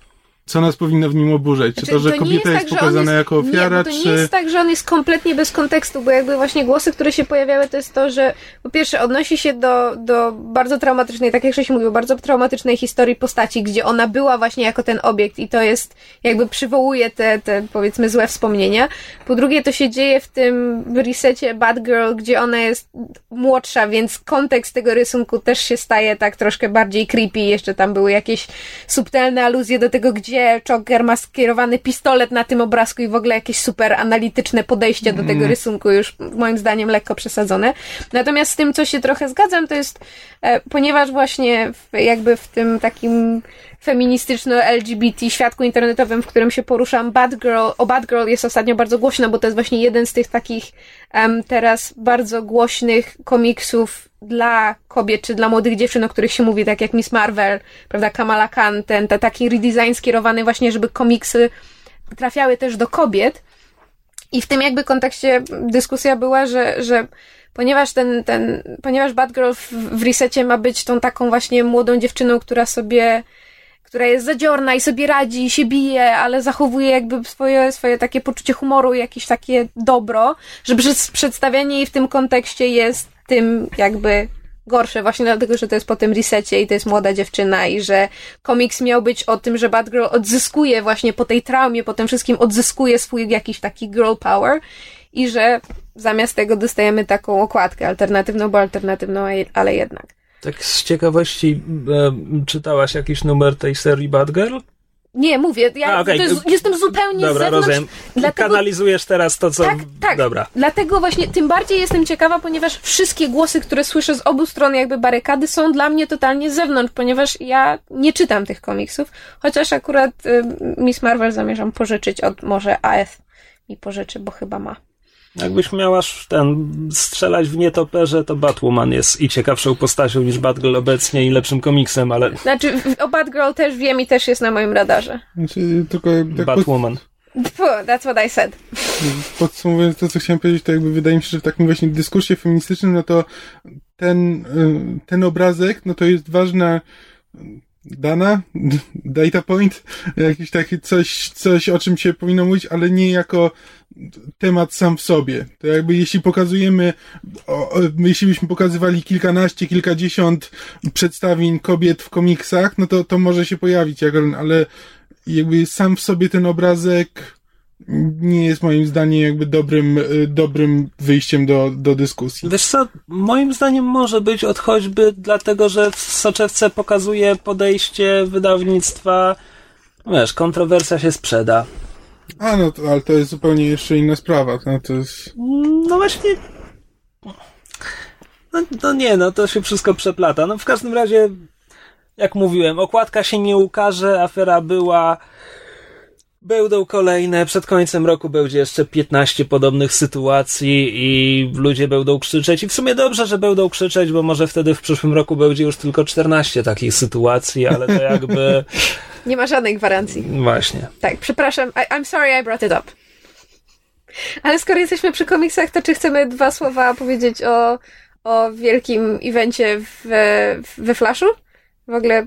co nas powinno w nim oburzać. Czy Znaczy, to, że nie kobieta jest, tak, pokazana jest- jako nie, ofiara, bo to czy... nie jest tak, że on jest kompletnie bez kontekstu, bo jakby właśnie głosy, które się pojawiały, to jest to, że po pierwsze odnosi się do, do bardzo traumatycznej, tak jak się mówił, bardzo traumatycznej historii postaci, gdzie ona była właśnie jako ten obiekt i to jest, jakby przywołuje te, te powiedzmy złe wspomnienia. Po drugie, to się dzieje w tym resecie Bad Girl, gdzie ona jest młodsza, więc kontekst tego rysunku też się staje tak troszkę bardziej creepy. Jeszcze tam były jakieś subtelne aluzje do tego, gdzie Joker ma skierowany pistolet na tym obrazku i w ogóle jakieś super analityczne podejście do tego rysunku, już moim zdaniem lekko przesadzone. Natomiast z tym, co się trochę zgadzam, to jest, e, ponieważ właśnie w, jakby w tym takim feministyczno-LGBT świadku internetowym, w którym się poruszam, Bad Girl, o Bad Girl jest ostatnio bardzo głośno, bo to jest właśnie jeden z tych takich em, teraz bardzo głośnych komiksów dla kobiet, czy dla młodych dziewczyn, o których się mówi, tak jak Miss Marvel, prawda, Kamala Khan, ten, taki redesign skierowany właśnie, żeby komiksy trafiały też do kobiet. I w tym jakby kontekście dyskusja była, że, że ponieważ ten, ten, ponieważ Batgirl w, w resecie ma być tą taką właśnie młodą dziewczyną, która sobie, która jest zadziorna i sobie radzi i się bije, ale zachowuje jakby swoje, swoje takie poczucie humoru jakieś takie dobro, że przedstawianie jej w tym kontekście jest tym jakby gorsze, właśnie dlatego, że to jest po tym resecie i to jest młoda dziewczyna i że komiks miał być o tym, że Batgirl odzyskuje właśnie po tej traumie, po tym wszystkim odzyskuje swój jakiś taki girl power i że zamiast tego dostajemy taką okładkę alternatywną, bo alternatywną, ale jednak. Tak z ciekawości, e, czytałaś jakiś numer tej serii Bad Girl? Nie, mówię, ja A, to jest, jestem zupełnie Dobra, z zewnątrz. rozumiem. Dlatego, Kanalizujesz teraz to, co... tak, tak. Dobra. Dlatego właśnie tym bardziej jestem ciekawa, ponieważ wszystkie głosy, które słyszę z obu stron jakby barykady są dla mnie totalnie z zewnątrz, ponieważ ja nie czytam tych komiksów, chociaż akurat y, Miss Marvel zamierzam pożyczyć od może AF mi pożyczy, bo chyba ma. Jakbyś miała ten strzelać w nietoperze, to Batwoman jest i ciekawszą postacią niż Batgirl obecnie i lepszym komiksem, ale Znaczy, o Batgirl też wiem i też jest na moim radarze. Znaczy, tylko tak Batwoman. Puh, that's what I said. podsumowując to, co chciałem powiedzieć, to jakby wydaje mi się, że w takim właśnie dyskursie feministycznym, no to ten, y, ten obrazek, no to jest ważna dana, (laughs) data point, jakiś taki coś, coś, o czym się powinno mówić, ale nie jako temat sam w sobie. To jakby jeśli pokazujemy, o, o, jeśli byśmy pokazywali kilkanaście, kilkadziesiąt przedstawień kobiet w komiksach, no to to może się pojawić, ale jakby sam w sobie ten obrazek nie jest moim zdaniem jakby dobrym, y, dobrym wyjściem do, do dyskusji. Wiesz co, moim zdaniem może być od choćby dlatego, że w soczewce pokazuje podejście wydawnictwa, wiesz, kontrowersja się sprzeda. A no, to, ale to jest zupełnie jeszcze inna sprawa. No, to jest... No właśnie. No, no nie, no to się wszystko przeplata. No w każdym razie, jak mówiłem, okładka się nie ukaże, afera była. Będą kolejne, przed końcem roku będzie jeszcze 15 podobnych sytuacji i ludzie będą krzyczeć. I w sumie dobrze, że będą krzyczeć, bo może wtedy w przyszłym roku będzie już tylko 14 takich sytuacji, ale to jakby. (laughs) Nie ma żadnej gwarancji. Właśnie. Tak, przepraszam. I, I'm sorry I brought it up. Ale skoro jesteśmy przy komiksach, to czy chcemy dwa słowa powiedzieć o, o wielkim evencie we, we Flashu? W ogóle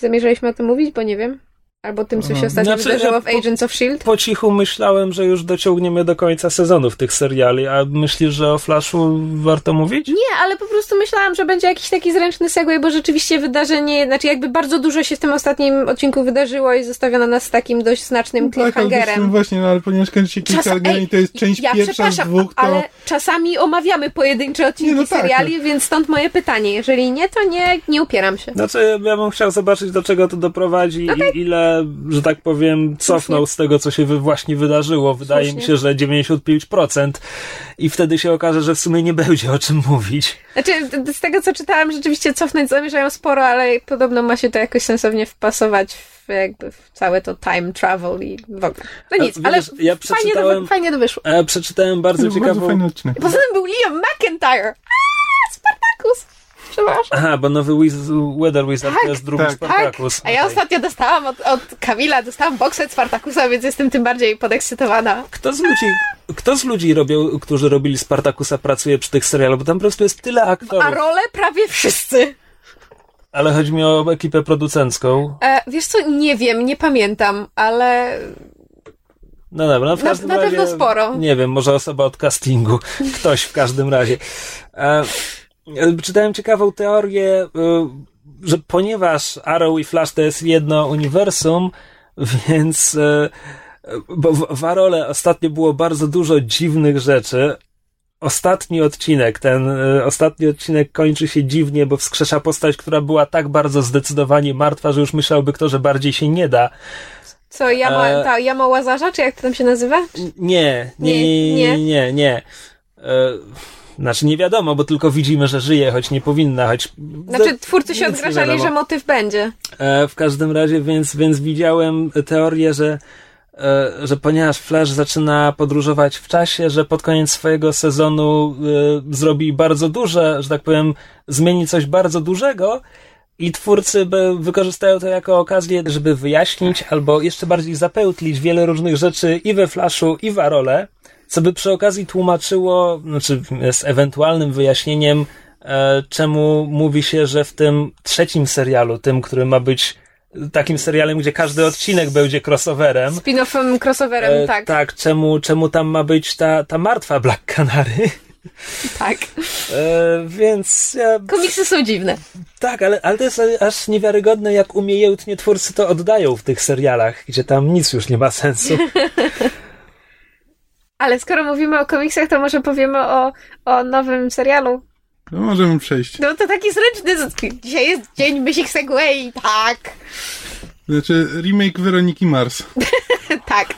zamierzaliśmy o tym mówić, bo nie wiem. Albo tym, co się ostatnio Znaczy, wydarzyło w Agents of S.H.I.E.L.D. Po cichu myślałem, że już dociągniemy do końca sezonów tych seriali, a myślisz, że o Flashu warto mówić? Nie, ale po prostu myślałam, że będzie jakiś taki zręczny segway, bo rzeczywiście wydarzenie, znaczy jakby bardzo dużo się w tym ostatnim odcinku wydarzyło i zostawiono nas z takim dość znacznym Tak, cliffhangerem. to właśnie, no, ale ponieważ kończy się kilka Czas- dni i to jest część ja pierwsza z przepraszam, dwóch, to... ale czasami omawiamy pojedyncze odcinki Nie, no tak, seriali, więc stąd moje pytanie. Jeżeli nie, to nie, nie upieram się. Znaczy, ja bym chciał zobaczyć, do czego to doprowadzi i ile, że tak powiem, cofnął z tego, co się właśnie wydarzyło. Wydaje mi Słusznie. się, że 95% i wtedy się okaże, że w sumie nie będzie o czym mówić. Znaczy, z tego co czytałam, rzeczywiście cofnąć zamierzają sporo, ale podobno ma się to jakoś sensownie wpasować w jakby w całe to time travel i w ogóle. No nic, A ale wiesz, ja fajnie, to, fajnie to wyszło. E, przeczytałem bardzo Bardzo ciekawą... fajny odcinek. Poza tym był Liam McIntyre. Aaa, Spartacus! Przepraszam. Aha, bo nowy Wiz Weather Wizard Tak, to jest drugi tak. Spartacus. A ja ostatnio dostałam od, od Kamila, dostałam boxet Spartakusa, więc jestem tym bardziej podekscytowana. Kto z ludzi, kto z ludzi robią, którzy robili Spartakusa pracuje przy tych serialach? Bo tam po prostu jest tyle aktorów. A role prawie wszyscy. Ale chodzi mi o ekipę producencką. E, wiesz co, nie wiem, nie pamiętam, ale No dobra, no w Na- każdym na razie... pewno sporo. Nie wiem, może osoba od castingu. (laughs) Ktoś w każdym razie. E, czytałem ciekawą teorię, e, że ponieważ Arrow i Flash to jest jedno uniwersum, więc e, bo w, w Arole ostatnio było bardzo dużo dziwnych rzeczy. Ostatni odcinek, ten e, ostatni odcinek kończy się dziwnie, bo wskrzesza postać, która była tak bardzo zdecydowanie martwa, że już myślałby kto, że bardziej się nie da. co, jama, E, ta jama Łazarza, czy jak to tam się nazywa? Nie, nie, nie, nie, nie, nie. E, znaczy nie wiadomo, bo tylko widzimy, że żyje, choć nie powinna, choć... Znaczy, twórcy się odgrażali, że motyw będzie. E, w każdym razie, więc, więc widziałem teorię, że, e, że ponieważ Flash zaczyna podróżować w czasie, że pod koniec swojego sezonu e, zrobi bardzo duże, że tak powiem, zmieni coś bardzo dużego i twórcy by wykorzystają to jako okazję, żeby wyjaśnić albo jeszcze bardziej zapełtlić wiele różnych rzeczy i we Flashu, i w Arole, co by przy okazji tłumaczyło, znaczy z ewentualnym wyjaśnieniem, e, czemu mówi się, że w tym trzecim serialu, tym, który ma być takim serialem, gdzie każdy odcinek będzie crossoverem, Spin-offem, crossoverem, e, tak, tak czemu, czemu tam ma być ta, ta martwa Black Canary? tak. E, więc ja, Komiksy są dziwne. tak, ale, ale to jest aż niewiarygodne, jak umiejętnie twórcy to oddają w tych serialach, gdzie tam nic już nie ma sensu. (laughs) Ale skoro mówimy o komiksach, to może powiemy o, o nowym serialu. No możemy przejść. No to taki zręczny. Dzisiaj jest dzień myślik segway, tak. Znaczy, remake Weroniki Mars. (laughs) tak.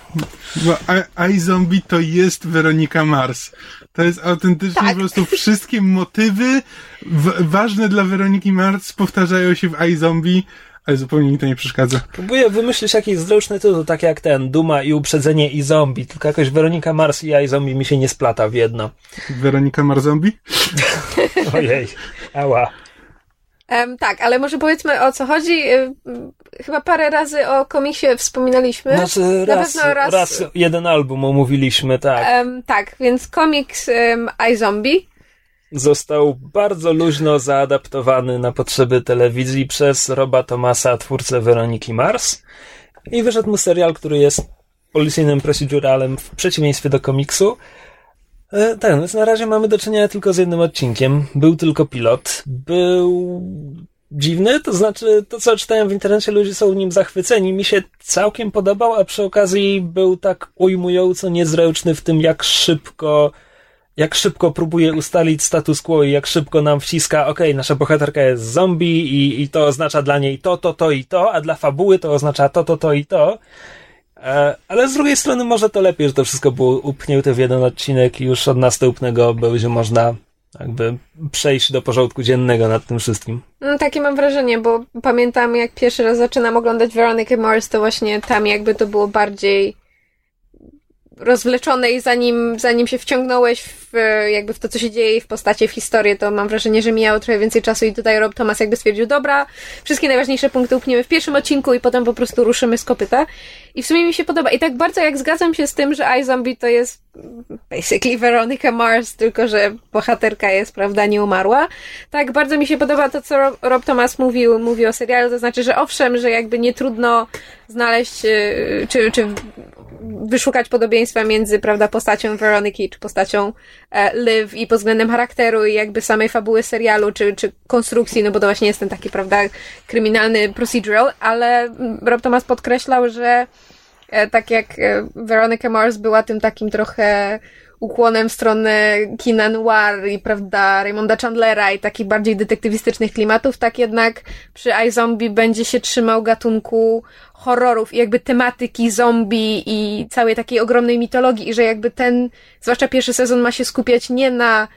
Bo I, I Zombie to jest Weronika Mars. To jest autentycznie Tak. po prostu wszystkie motywy w, ważne dla Weroniki Mars powtarzają się w I Zombie, ale zupełnie mi to nie przeszkadza. Próbuję wymyślić jakiś zręczny tytuł, tak jak ten, Duma i Uprzedzenie i Zombie, tylko jakoś Weronika Mars i ja i Zombie mi się nie splata w jedno. Weronika Marzombi? (laughs) Ojej, ała. Em, tak, ale może powiedzmy o co chodzi. Y, y, Chyba parę razy o komiksie wspominaliśmy. Znaczy Na raz, pewno raz- raz jeden album omówiliśmy, tak. Em, tak, więc komiks um, iZombie. Został bardzo luźno zaadaptowany na potrzeby telewizji przez Roba Thomasa, twórcę Weroniki Mars. I wyszedł mu serial, który jest policyjnym proceduralem w przeciwieństwie do komiksu. Tak, więc na razie mamy do czynienia tylko z jednym odcinkiem. Był tylko pilot. Był dziwny, to znaczy to, co czytałem w internecie, ludzie są nim zachwyceni. Mi się całkiem podobał, a przy okazji był tak ujmująco niezręczny w tym, jak szybko jak szybko próbuje ustalić status quo i jak szybko nam wciska, okej, nasza bohaterka jest zombie i, i to oznacza dla niej to, to, to i to, a dla fabuły to oznacza to, to, to i to. E, ale z drugiej strony może to lepiej, że to wszystko było upchnięte w jeden odcinek i już od następnego będzie można jakby przejść do porządku dziennego nad tym wszystkim. No, takie mam wrażenie, bo pamiętam jak pierwszy raz zaczynam oglądać Veronikę Mars, to właśnie tam jakby to było bardziej rozwleczone i zanim, zanim się wciągnąłeś w, e, jakby w to, co się dzieje w postacie, w historię, to mam wrażenie, że mijało trochę więcej czasu i tutaj Rob Thomas jakby stwierdził, dobra, wszystkie najważniejsze punkty upniemy w pierwszym odcinku i potem po prostu ruszymy z kopyta. I w sumie mi się podoba. I tak bardzo jak zgadzam się z tym, że iZombie to jest basically Veronica Mars, tylko że bohaterka jest, prawda, nie umarła. Tak bardzo mi się podoba to, co Rob, Thomas mówił, mówił o serialu, to znaczy, że owszem, że jakby nie trudno znaleźć, e, czy, czy wyszukać podobieństwa między, prawda, postacią Veroniki, czy postacią Liv i pod względem charakteru i jakby samej fabuły serialu, czy, czy konstrukcji, no bo to właśnie jest ten taki, prawda, kryminalny procedural, ale Rob Thomas podkreślał, że e, tak jak e, Veronica Mars była tym takim trochę ukłonem w stronę kina noir i, prawda, Raymonda Chandlera i takich bardziej detektywistycznych klimatów, tak jednak przy iZombie będzie się trzymał gatunku horrorów i jakby tematyki zombie i całej takiej ogromnej mitologii i że jakby ten, zwłaszcza pierwszy sezon ma się skupiać nie na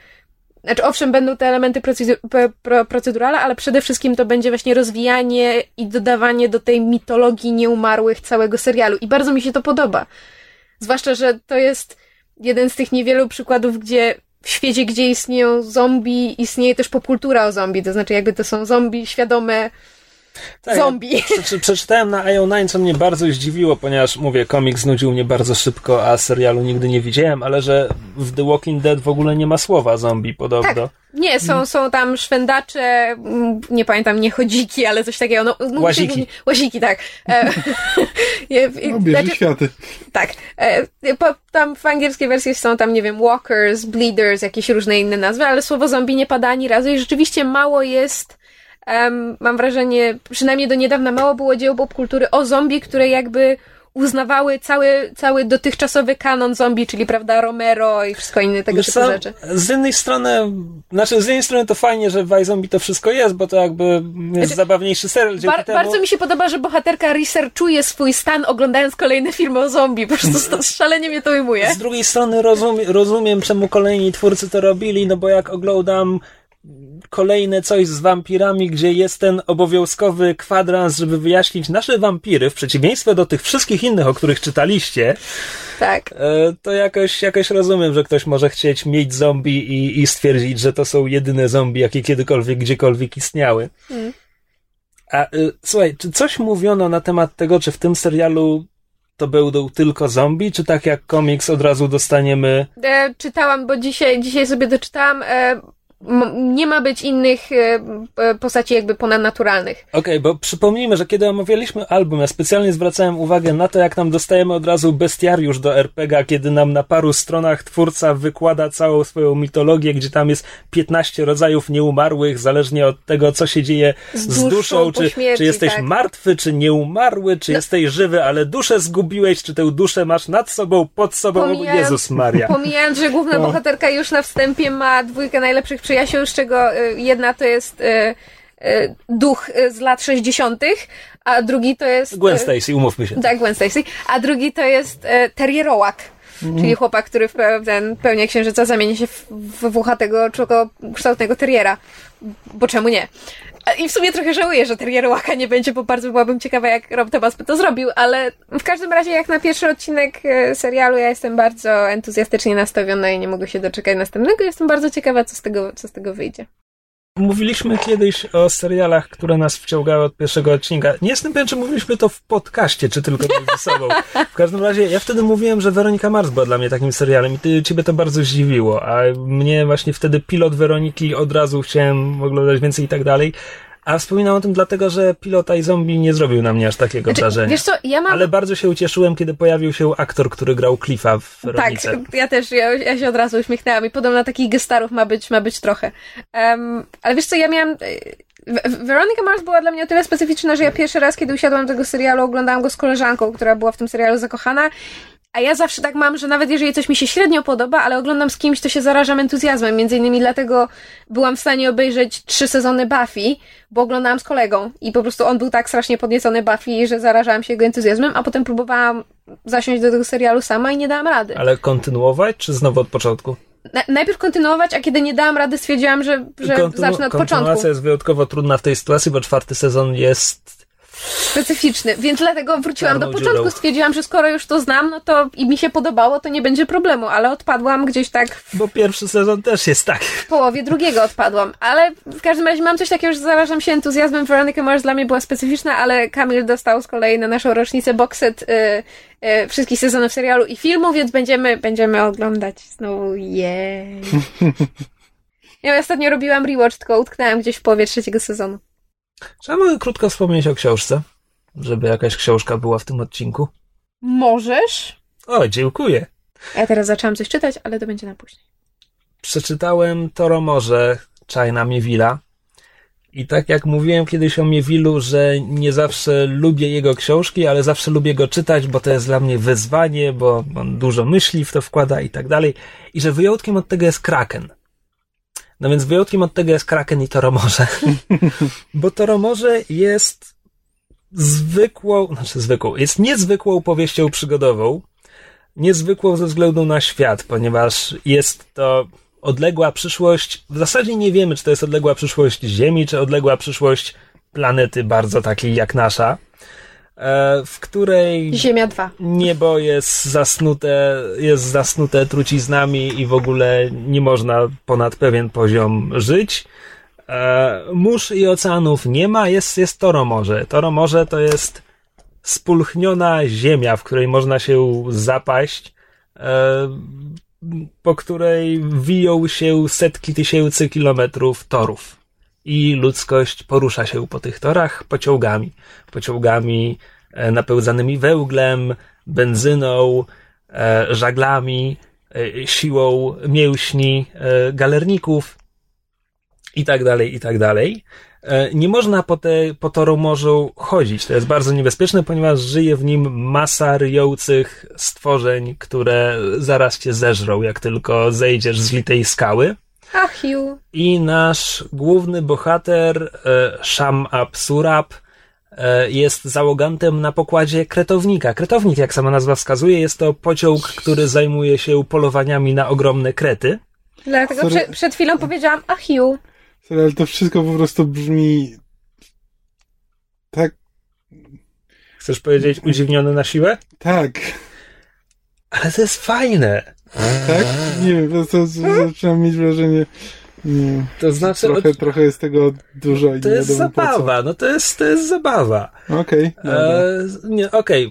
znaczy, owszem, będą te elementy procedu- pro- pro- procedurale, ale przede wszystkim to będzie właśnie rozwijanie i dodawanie do tej mitologii nieumarłych całego serialu. I bardzo mi się to podoba. Zwłaszcza, że to jest jeden z tych niewielu przykładów, gdzie w świecie, gdzie istnieją zombie, istnieje też popkultura o zombie. To znaczy, jakby to są zombie świadome Tak, zombie. Przeczy, przeczytałem na IO9, co mnie bardzo zdziwiło, ponieważ mówię, komiks znudził mnie bardzo szybko, a serialu nigdy nie widziałem, ale że w The Walking Dead w ogóle nie ma słowa zombie podobno. Tak. Nie, są, są tam szwendacze, mm, nie pamiętam, nie chodziki, ale coś takiego. No, no, Łaziki. Łaziki, tak. E, (laughs) No, bierze znaczy- światy. Tak. E, po, tam w angielskiej wersji są tam, nie wiem, walkers, bleeders, jakieś różne inne nazwy, ale słowo zombie nie pada ani razu i rzeczywiście mało jest, em, mam wrażenie, przynajmniej do niedawna mało było dzieł popkultury o zombie, które jakby uznawały cały, cały dotychczasowy kanon zombie, czyli prawda, Romero i wszystko inne tego typu rzeczy. z jednej strony, znaczy z jednej strony to fajnie, że w iZombie to wszystko jest, bo to jakby jest Znaczy, zabawniejszy serial dzięki Bar- temu. Bardzo mi się podoba, że bohaterka researchuje swój stan oglądając kolejne filmy o zombie. Po prostu (laughs) szalenie mnie to ujmuje. Z drugiej strony rozumie, rozumiem, czemu kolejni twórcy to robili, no bo jak oglądam kolejne coś z wampirami, gdzie jest ten obowiązkowy kwadrans, żeby wyjaśnić nasze wampiry, w przeciwieństwie do tych wszystkich innych, o których czytaliście, Tak. e, to jakoś, jakoś rozumiem, że ktoś może chcieć mieć zombie i, i stwierdzić, że to są jedyne zombie, jakie kiedykolwiek, gdziekolwiek istniały. Mm. A y, słuchaj, czy coś mówiono na temat tego, czy w tym serialu to będą tylko zombie, czy tak jak komiks od razu dostaniemy E, czytałam, bo dzisiaj, dzisiaj sobie doczytałam. E, nie ma być innych e, e, postaci jakby ponadnaturalnych. Okej, bo przypomnijmy, że kiedy omawialiśmy album, ja specjalnie zwracałem uwagę na to, jak nam dostajemy od razu bestiariusz do RPG, kiedy nam na paru stronach twórca wykłada całą swoją mitologię, gdzie tam jest 15 rodzajów nieumarłych, zależnie od tego, co się dzieje z, Z duszą duszą, czy, śmierci, czy jesteś tak. martwy, czy nieumarły, czy No. jesteś żywy, ale duszę zgubiłeś, czy tę duszę masz nad sobą, pod sobą, Pomijając- Jezus Maria. (laughs) Pomijając, że główna No. bohaterka już na wstępie ma dwójkę najlepszych przyjaciół, z czego e, jedna to jest e, e, duch z lat 60., a drugi to jest. Gwen Stacy, umówmy się. Tak, Gwen Stacy. A drugi to jest terrierołak. Czyli chłopak, który w ten pełnię księżyca zamieni się w, w włochatego, człowiekokształtnego terriera. Bo czemu nie? I w sumie trochę żałuję, że Terrier Łaka nie będzie, bo bardzo byłabym ciekawa, jak Rob Thomas by to zrobił, ale w każdym razie jak na pierwszy odcinek e, serialu ja jestem bardzo entuzjastycznie nastawiona i nie mogę się doczekać następnego. Jestem bardzo ciekawa, co z tego, co z tego wyjdzie. Mówiliśmy kiedyś o serialach, które nas wciągały od pierwszego odcinka. Nie jestem pewien, czy mówiliśmy to w podcaście, czy tylko między (laughs) sobą. W każdym razie, ja wtedy mówiłem, że Weronika Mars była dla mnie takim serialem i ty, ciebie to bardzo zdziwiło, a mnie właśnie wtedy pilot Weroniki od razu chciałem oglądać więcej i tak dalej. A wspominam o tym dlatego, że pilota i zombie nie zrobił na mnie aż takiego Znaczy, wrażenia. wiesz co, ja mam... Ale bardzo się ucieszyłem, kiedy pojawił się aktor, który grał Cliffa w Tak, Weronice. ja też, ja, ja się od razu uśmiechnęłam i podobno takich gestarów ma być, ma być trochę. Um, ale wiesz co, ja miałam... e, Veronica Mars była dla mnie o tyle specyficzna, że ja pierwszy raz, kiedy usiadłam do tego serialu, oglądałam go z koleżanką, która była w tym serialu zakochana. A ja zawsze tak mam, że nawet jeżeli coś mi się średnio podoba, ale oglądam z kimś, to się zarażam entuzjazmem. Między innymi dlatego byłam w stanie obejrzeć trzy sezony Buffy, bo oglądałam z kolegą. I po prostu on był tak strasznie podniecony Buffy, że zarażałam się jego entuzjazmem, a potem próbowałam zasiąść do tego serialu sama i nie dałam rady. Ale kontynuować, czy znowu od początku? Na, najpierw kontynuować, a kiedy nie dałam rady, stwierdziłam, że, że Kontynu- zacznę od początku. Kontynuacja jest wyjątkowo trudna w tej sytuacji, bo czwarty sezon jest Specyficzny, więc dlatego wróciłam do Czarną początku. dziurą. Stwierdziłam, że skoro już to znam, no to i mi się podobało, to nie będzie problemu, ale odpadłam gdzieś tak Bo pierwszy sezon też jest tak. w połowie drugiego odpadłam. Ale w każdym razie mam coś takiego, że zarażam się entuzjazmem. Veronica Mars dla mnie była specyficzna, ale Kamil dostał z kolei na naszą rocznicę boxset y, y, wszystkich sezonów serialu i filmu, więc będziemy, będziemy oglądać znowu. Jej. (laughs) Ja ostatnio robiłam rewatch, tylko utknęłam gdzieś w połowie trzeciego sezonu. Ja mogę krótko wspomnieć o książce? Żeby jakaś książka była w tym odcinku? Możesz? O, dziękuję. Ja teraz zaczęłam coś czytać, ale to będzie na później. Przeczytałem Toro Morze China Miewila. I tak jak mówiłem kiedyś o Miewilu, że nie zawsze lubię jego książki, ale zawsze lubię go czytać, bo to jest dla mnie wyzwanie, bo on dużo myśli w to wkłada i tak dalej. I że wyjątkiem od tego jest Kraken. No więc wyjątkiem od tego jest Kraken i Toro Morze. (laughs) bo Toro Morze jest zwykłą, znaczy zwykłą, jest niezwykłą powieścią przygodową. Niezwykłą ze względu na świat, ponieważ jest to odległa przyszłość. W zasadzie nie wiemy, czy to jest odległa przyszłość Ziemi, czy odległa przyszłość planety bardzo takiej jak nasza, w której Ziemia 2. niebo jest zasnute, jest zasnute truciznami i w ogóle nie można ponad pewien poziom żyć. E, mórz i oceanów nie ma, jest, jest Toro Morze. Toro Morze to jest spulchniona ziemia, w której można się zapaść, e, po której wiją się setki tysięcy kilometrów torów. I ludzkość porusza się po tych torach pociągami. Pociągami e, napełzanymi węglem, benzyną, e, żaglami, e, siłą mięśni galerników i tak dalej, i tak dalej. Nie można po, te, po toru morzu chodzić. To jest bardzo niebezpieczne, ponieważ żyje w nim masa ryjących stworzeń, które zaraz cię zeżrą, jak tylko zejdziesz z litej skały. Ach, Hugh. I nasz główny bohater, e, Sham Surab, e, jest załogantem na pokładzie kretownika. Kretownik, jak sama nazwa wskazuje, jest to pociąg, który zajmuje się polowaniami na ogromne krety. Dlatego Sorry. przed, przed chwilą powiedziałam, ach, Hugh. Sorry, ale to wszystko po prostu brzmi tak, Chcesz powiedzieć udziwniony na siłę? tak, Ale to jest fajne. Tak? Nie wiem, po prostu zaczynam mieć wrażenie, nie To znaczy, trochę, trochę jest tego dużo i to jest zabawa. No to jest, to jest zabawa. Okej, dobra. E, okej.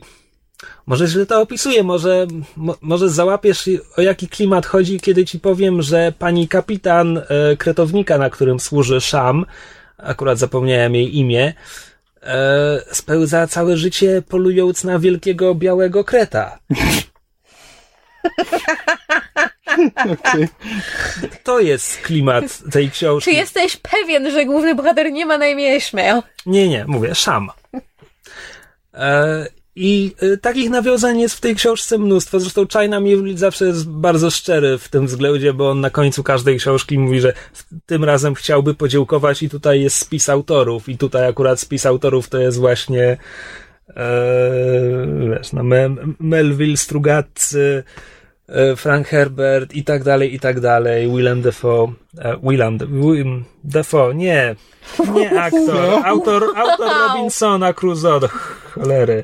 Może źle to opisuję, może, mo, może załapiesz o jaki klimat chodzi, kiedy ci powiem, że pani kapitan e, kretownika, na którym służy Szam, akurat zapomniałem jej imię, e, spełza całe życie polując na wielkiego białego kreta. (laughs) Okej. To jest klimat tej książki. Czy jesteś pewien, że główny bohater nie ma na imię Ishmael? Nie, nie, mówię, Szam. E, I e, takich nawiązań jest w tej książce mnóstwo. Zresztą China Mieville zawsze jest bardzo szczery w tym względzie, bo on na końcu każdej książki mówi, że w- tym razem chciałby podziękować i tutaj jest spis autorów. I tutaj akurat spis autorów to jest właśnie e, wiesz, no, Me- Melville, Strugatzy, e, Frank Herbert i tak dalej, i tak dalej, Willem Dafoe, e, Willem, Willem Dafoe, nie, nie (laughs) aktor, autor, autor Robinsona Crusoe, do cholery,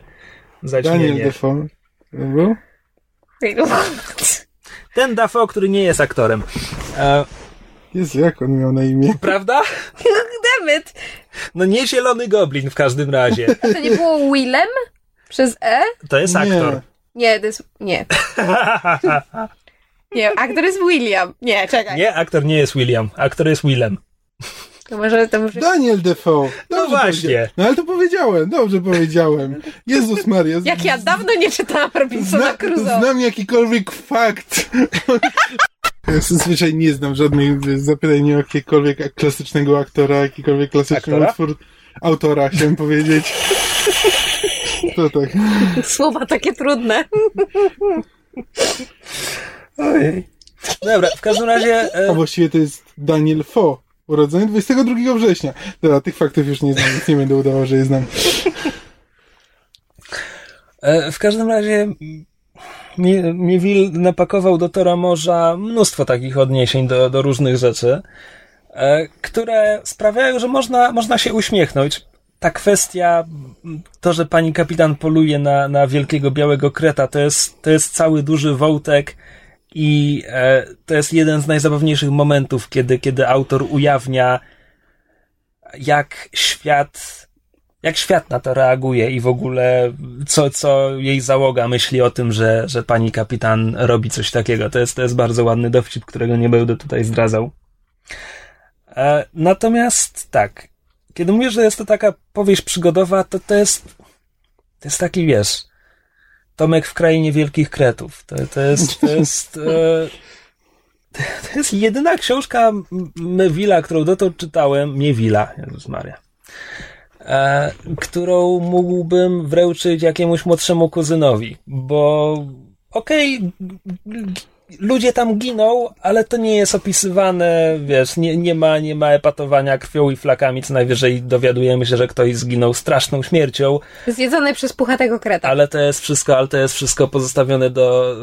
Daniel zaćmienie. Defoe. Był? Ten Dafoe, który nie jest aktorem. E, Jezu, jak on miał na imię? prawda? (laughs) Dammit! No nie zielony goblin w każdym razie. To nie było Willem? Przez E? To jest aktor. Nie, to jest... Nie. (laughs) Nie, aktor jest William. Nie, czekaj. Nie, aktor nie jest William, aktor jest Willem. To może, to może... Daniel Defoe. Dobrze właśnie. No ale to powiedziałem, dobrze powiedziałem. Jezus Maria. z- Jak ja dawno nie czytałam Robinsona Zna, Crusoe. znam jakikolwiek fakt. Ja zazwyczaj nie znam żadnych zapytań nie o jakiegokolwiek klasycznego aktora, jakikolwiek klasyczny Aktora? utwór autora, chciałem powiedzieć. To tak. (laughs) Słowa takie trudne. Ojej. Dobra, w każdym razie... A E, właściwie to jest Daniel Fo, urodzony 22 września. Dobra, tych faktów już nie znam, więc nie będę udawał, że je znam. e, w każdym razie Mi- Miewil napakował do Tora Morza mnóstwo takich odniesień do, do różnych rzeczy, e, które sprawiają, że można, można się uśmiechnąć. Ta kwestia, to, że pani kapitan poluje na, na wielkiego białego kreta, to jest, to jest cały duży wątek i e, to jest jeden z najzabawniejszych momentów, kiedy, kiedy autor ujawnia, jak świat, jak świat na to reaguje i w ogóle co, co jej załoga myśli o tym, że, że pani kapitan robi coś takiego. To jest, to jest bardzo ładny dowcip, którego nie będę tutaj zdradzał. E, natomiast tak, kiedy mówię, że jest to taka powieść przygodowa, to to jest, to jest taki, wiesz, Tomek w krainie wielkich kretów. To, to jest, to jest, e, (laughs) to jest jedyna książka Mewila, którą dotąd czytałem, Miewila, Jezus Maria, e, którą mógłbym wręczyć jakiemuś młodszemu kuzynowi, bo okej, g- ludzie tam giną, ale to nie jest opisywane, wiesz, nie, nie, ma, nie ma epatowania krwią i flakami, co najwyżej dowiadujemy się, że ktoś zginął straszną śmiercią, Zjedzony przez puchatego kreta. ale to jest wszystko, ale to jest wszystko pozostawione do,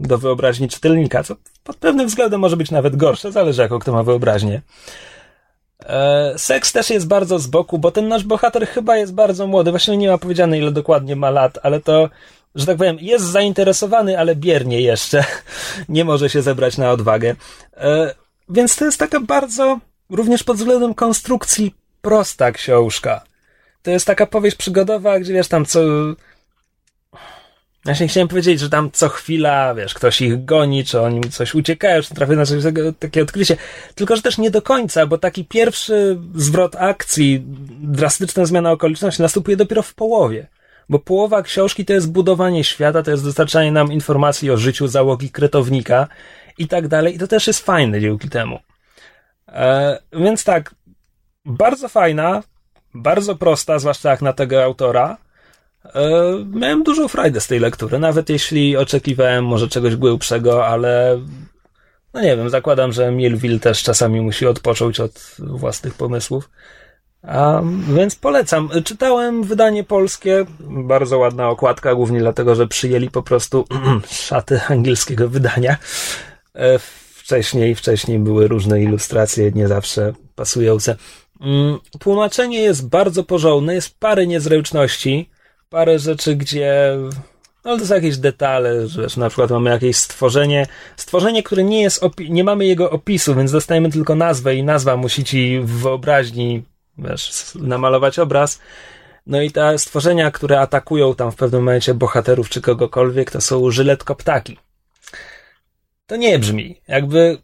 do wyobraźni czytelnika, co pod pewnym względem może być nawet gorsze, zależy jaką kto ma wyobraźnię. E, seks też jest bardzo z boku, bo ten nasz bohater chyba jest bardzo młody, właśnie nie ma powiedziane ile dokładnie ma lat, ale to, że tak powiem, jest zainteresowany, ale biernie jeszcze, (laughs) nie może się zebrać na odwagę. E, więc to jest taka bardzo, również pod względem konstrukcji, prosta książka to jest taka powieść przygodowa, gdzie wiesz tam co. Właśnie chciałem powiedzieć, że tam co chwila, wiesz, ktoś ich goni, czy oni coś uciekają, czy trafią na coś takie odkrycie. Tylko, że też nie do końca, bo taki pierwszy zwrot akcji, drastyczna zmiana okoliczności następuje dopiero w połowie. Bo połowa książki to jest budowanie świata, to jest dostarczanie nam informacji o życiu załogi kretownika i tak dalej. I to też jest fajne dzięki temu. E, więc tak, bardzo fajna, bardzo prosta, zwłaszcza jak na tego autora. E, miałem dużą frajdę z tej lektury, nawet jeśli oczekiwałem może czegoś głębszego, ale no nie wiem, zakładam, że Mielwil też czasami musi odpocząć od własnych pomysłów. Więc polecam. Czytałem wydanie polskie, bardzo ładna okładka, głównie dlatego, że przyjęli po prostu (clears throat) szaty angielskiego wydania. E, Wcześniej, wcześniej były różne ilustracje, nie zawsze pasujące. Mm, Tłumaczenie jest bardzo porządne, jest parę niezręczności, parę rzeczy, gdzie no to są jakieś detale, że na przykład mamy jakieś stworzenie, stworzenie, które nie jest, nie mamy jego opisu, więc dostajemy tylko nazwę i nazwa musi ci w wyobraźni, wiesz, namalować obraz. No i te stworzenia, które atakują tam w pewnym momencie bohaterów czy kogokolwiek, to są żyletkoptaki. To nie brzmi. Jakby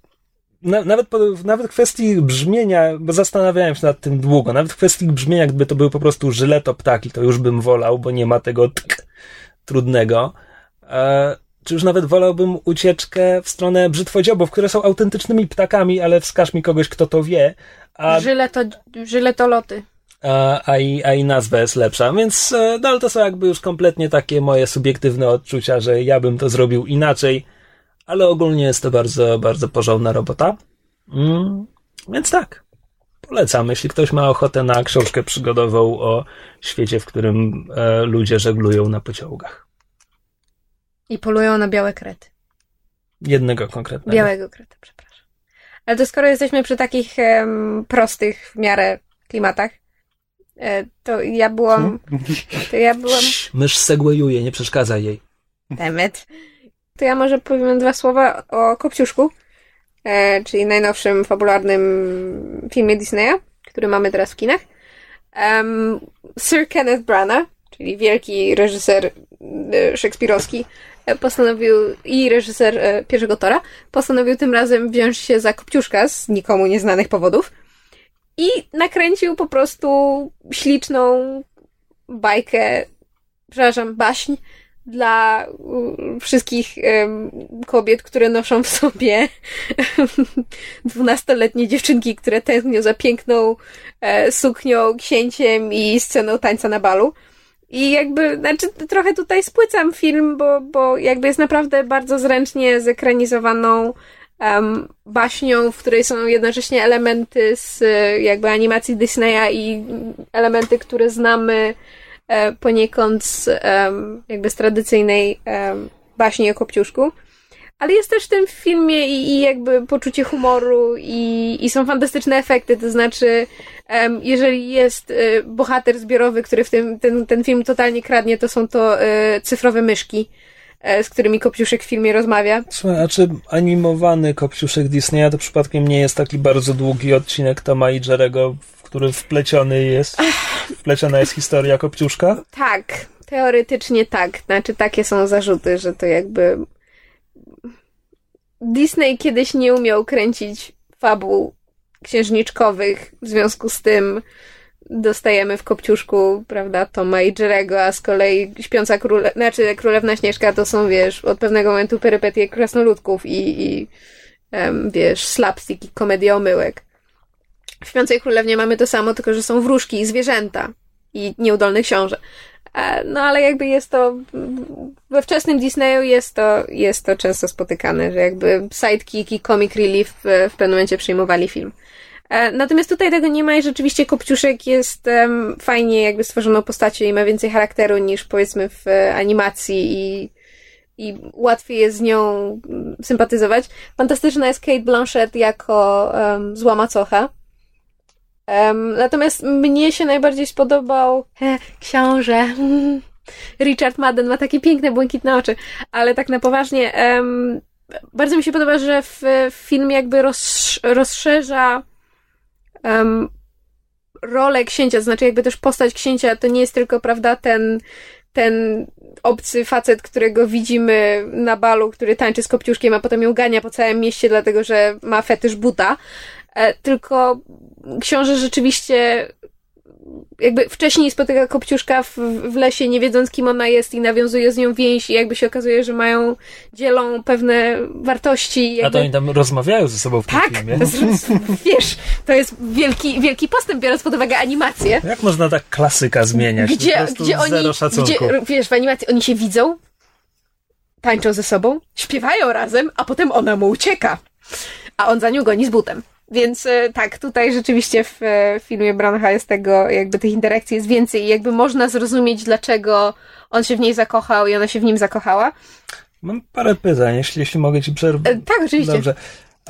na, nawet, nawet w kwestii brzmienia, bo zastanawiałem się nad tym długo, nawet w kwestii brzmienia, gdyby to były po prostu żyletoptaki, to już bym wolał, bo nie ma tego tk (laughs) trudnego. E, czy już nawet wolałbym ucieczkę w stronę brzytwodziobów, które są autentycznymi ptakami, ale wskaż mi kogoś, kto to wie, a Żyleto, żyletoloty. a, a, i, a i nazwa jest lepsza. Więc e, no, ale to są jakby już kompletnie takie moje subiektywne odczucia, że ja bym to zrobił inaczej, ale ogólnie jest to bardzo, bardzo porządna robota. Mm, więc tak, polecam, jeśli ktoś ma ochotę na książkę przygodową o świecie, w którym e, ludzie żeglują na pociągach. I polują na białe krety. Jednego konkretnego. Białego kreta, przepraszam. Ale to skoro jesteśmy przy takich em, prostych w miarę klimatach, e, to ja byłam. To ja byłam. Mysz segwayuje, nie przeszkadzaj jej. Demet. To ja może powiem dwa słowa o Kopciuszku, e, czyli najnowszym fabularnym filmie Disneya, który mamy teraz w kinach. Sir Kenneth Branagh, czyli wielki reżyser e, szekspirowski, postanowił i reżyser e, pierwszego Tora, postanowił tym razem wziąć się za Kopciuszka z nikomu nieznanych powodów i nakręcił po prostu śliczną bajkę, przepraszam, baśń dla wszystkich kobiet, które noszą w sobie (laughs) dwunastoletnie dziewczynki, które tęsknią za piękną e, suknią, księciem i sceną tańca na balu. I jakby, znaczy trochę tutaj spłycam film, bo, bo jakby jest naprawdę bardzo zręcznie zekranizowaną em, baśnią, w której są jednocześnie elementy z jakby animacji Disneya i elementy, które znamy e, poniekąd z, em, jakby z tradycyjnej em, baśni o Kopciuszku. Ale jest też w tym filmie i, i jakby poczucie humoru i, i są fantastyczne efekty, to znaczy em, jeżeli jest e, bohater zbiorowy, który w tym, ten, ten film totalnie kradnie, to są to e, cyfrowe myszki, e, z którymi Kopciuszek w filmie rozmawia. Słuchaj, a czy animowany kopciuszek Disneya to przypadkiem nie jest taki bardzo długi odcinek Toma i Jerego, w który wpleciony jest, wpleciona jest historia kopciuszka? Tak, teoretycznie tak. Znaczy, takie są zarzuty, że to jakby. Disney kiedyś nie umiał kręcić fabuł księżniczkowych, w związku z tym dostajemy w Kopciuszku, prawda, Toma i Jerego, a z kolei Śpiąca Króle... znaczy Królewna Śnieżka to są, wiesz, od pewnego momentu perypetie krasnoludków i, i wiesz, slapstick i komedia omyłek. W Śpiącej Królewnie mamy to samo, tylko że są wróżki i zwierzęta i nieudolny książę. E, No ale jakby jest to we wczesnym Disneyu jest to, jest to często spotykane, że jakby sidekick i comic relief w, w pewnym momencie przyjmowali film. E, Natomiast tutaj tego nie ma i rzeczywiście Kopciuszek jest em, fajnie jakby stworzoną postacią i ma więcej charakteru niż powiedzmy w e, animacji i, i łatwiej jest z nią mm, sympatyzować. Fantastyczna jest Kate Blanchett jako um, zła macocha. Em, natomiast mnie się najbardziej spodobał he, książę. (laughs) Richard Madden ma takie piękne, błękitne oczy, ale tak na poważnie. em, bardzo mi się podoba, że w, w film jakby roz, rozszerza em, rolę księcia, to znaczy jakby też postać księcia to nie jest tylko, prawda, ten, ten obcy facet, którego widzimy na balu, który tańczy z kopciuszkiem, a potem ją gania po całym mieście, dlatego że ma fetysz buta. E, tylko książę rzeczywiście jakby wcześniej spotyka Kopciuszka w, w lesie, nie wiedząc kim ona jest i nawiązuje z nią więź i jakby się okazuje, że mają, dzielą pewne wartości. Jakby... A to oni tam rozmawiają ze sobą w tym Tak, filmie? to jest, wiesz, to jest wielki, wielki postęp, biorąc pod uwagę animację. Jak można tak klasyka zmieniać? Gdzie, gdzie oni, gdzie, wiesz, w animacji oni się widzą, tańczą ze sobą, śpiewają razem, a potem ona mu ucieka, a on za nią goni z butem. Więc e, tak, tutaj rzeczywiście w e, filmie Branagha jest tego, jakby tych interakcji jest więcej i jakby można zrozumieć, dlaczego on się w niej zakochał i ona się w nim zakochała. Mam parę pytań, jeśli, jeśli mogę ci przerwać. E, tak, oczywiście. Dobrze.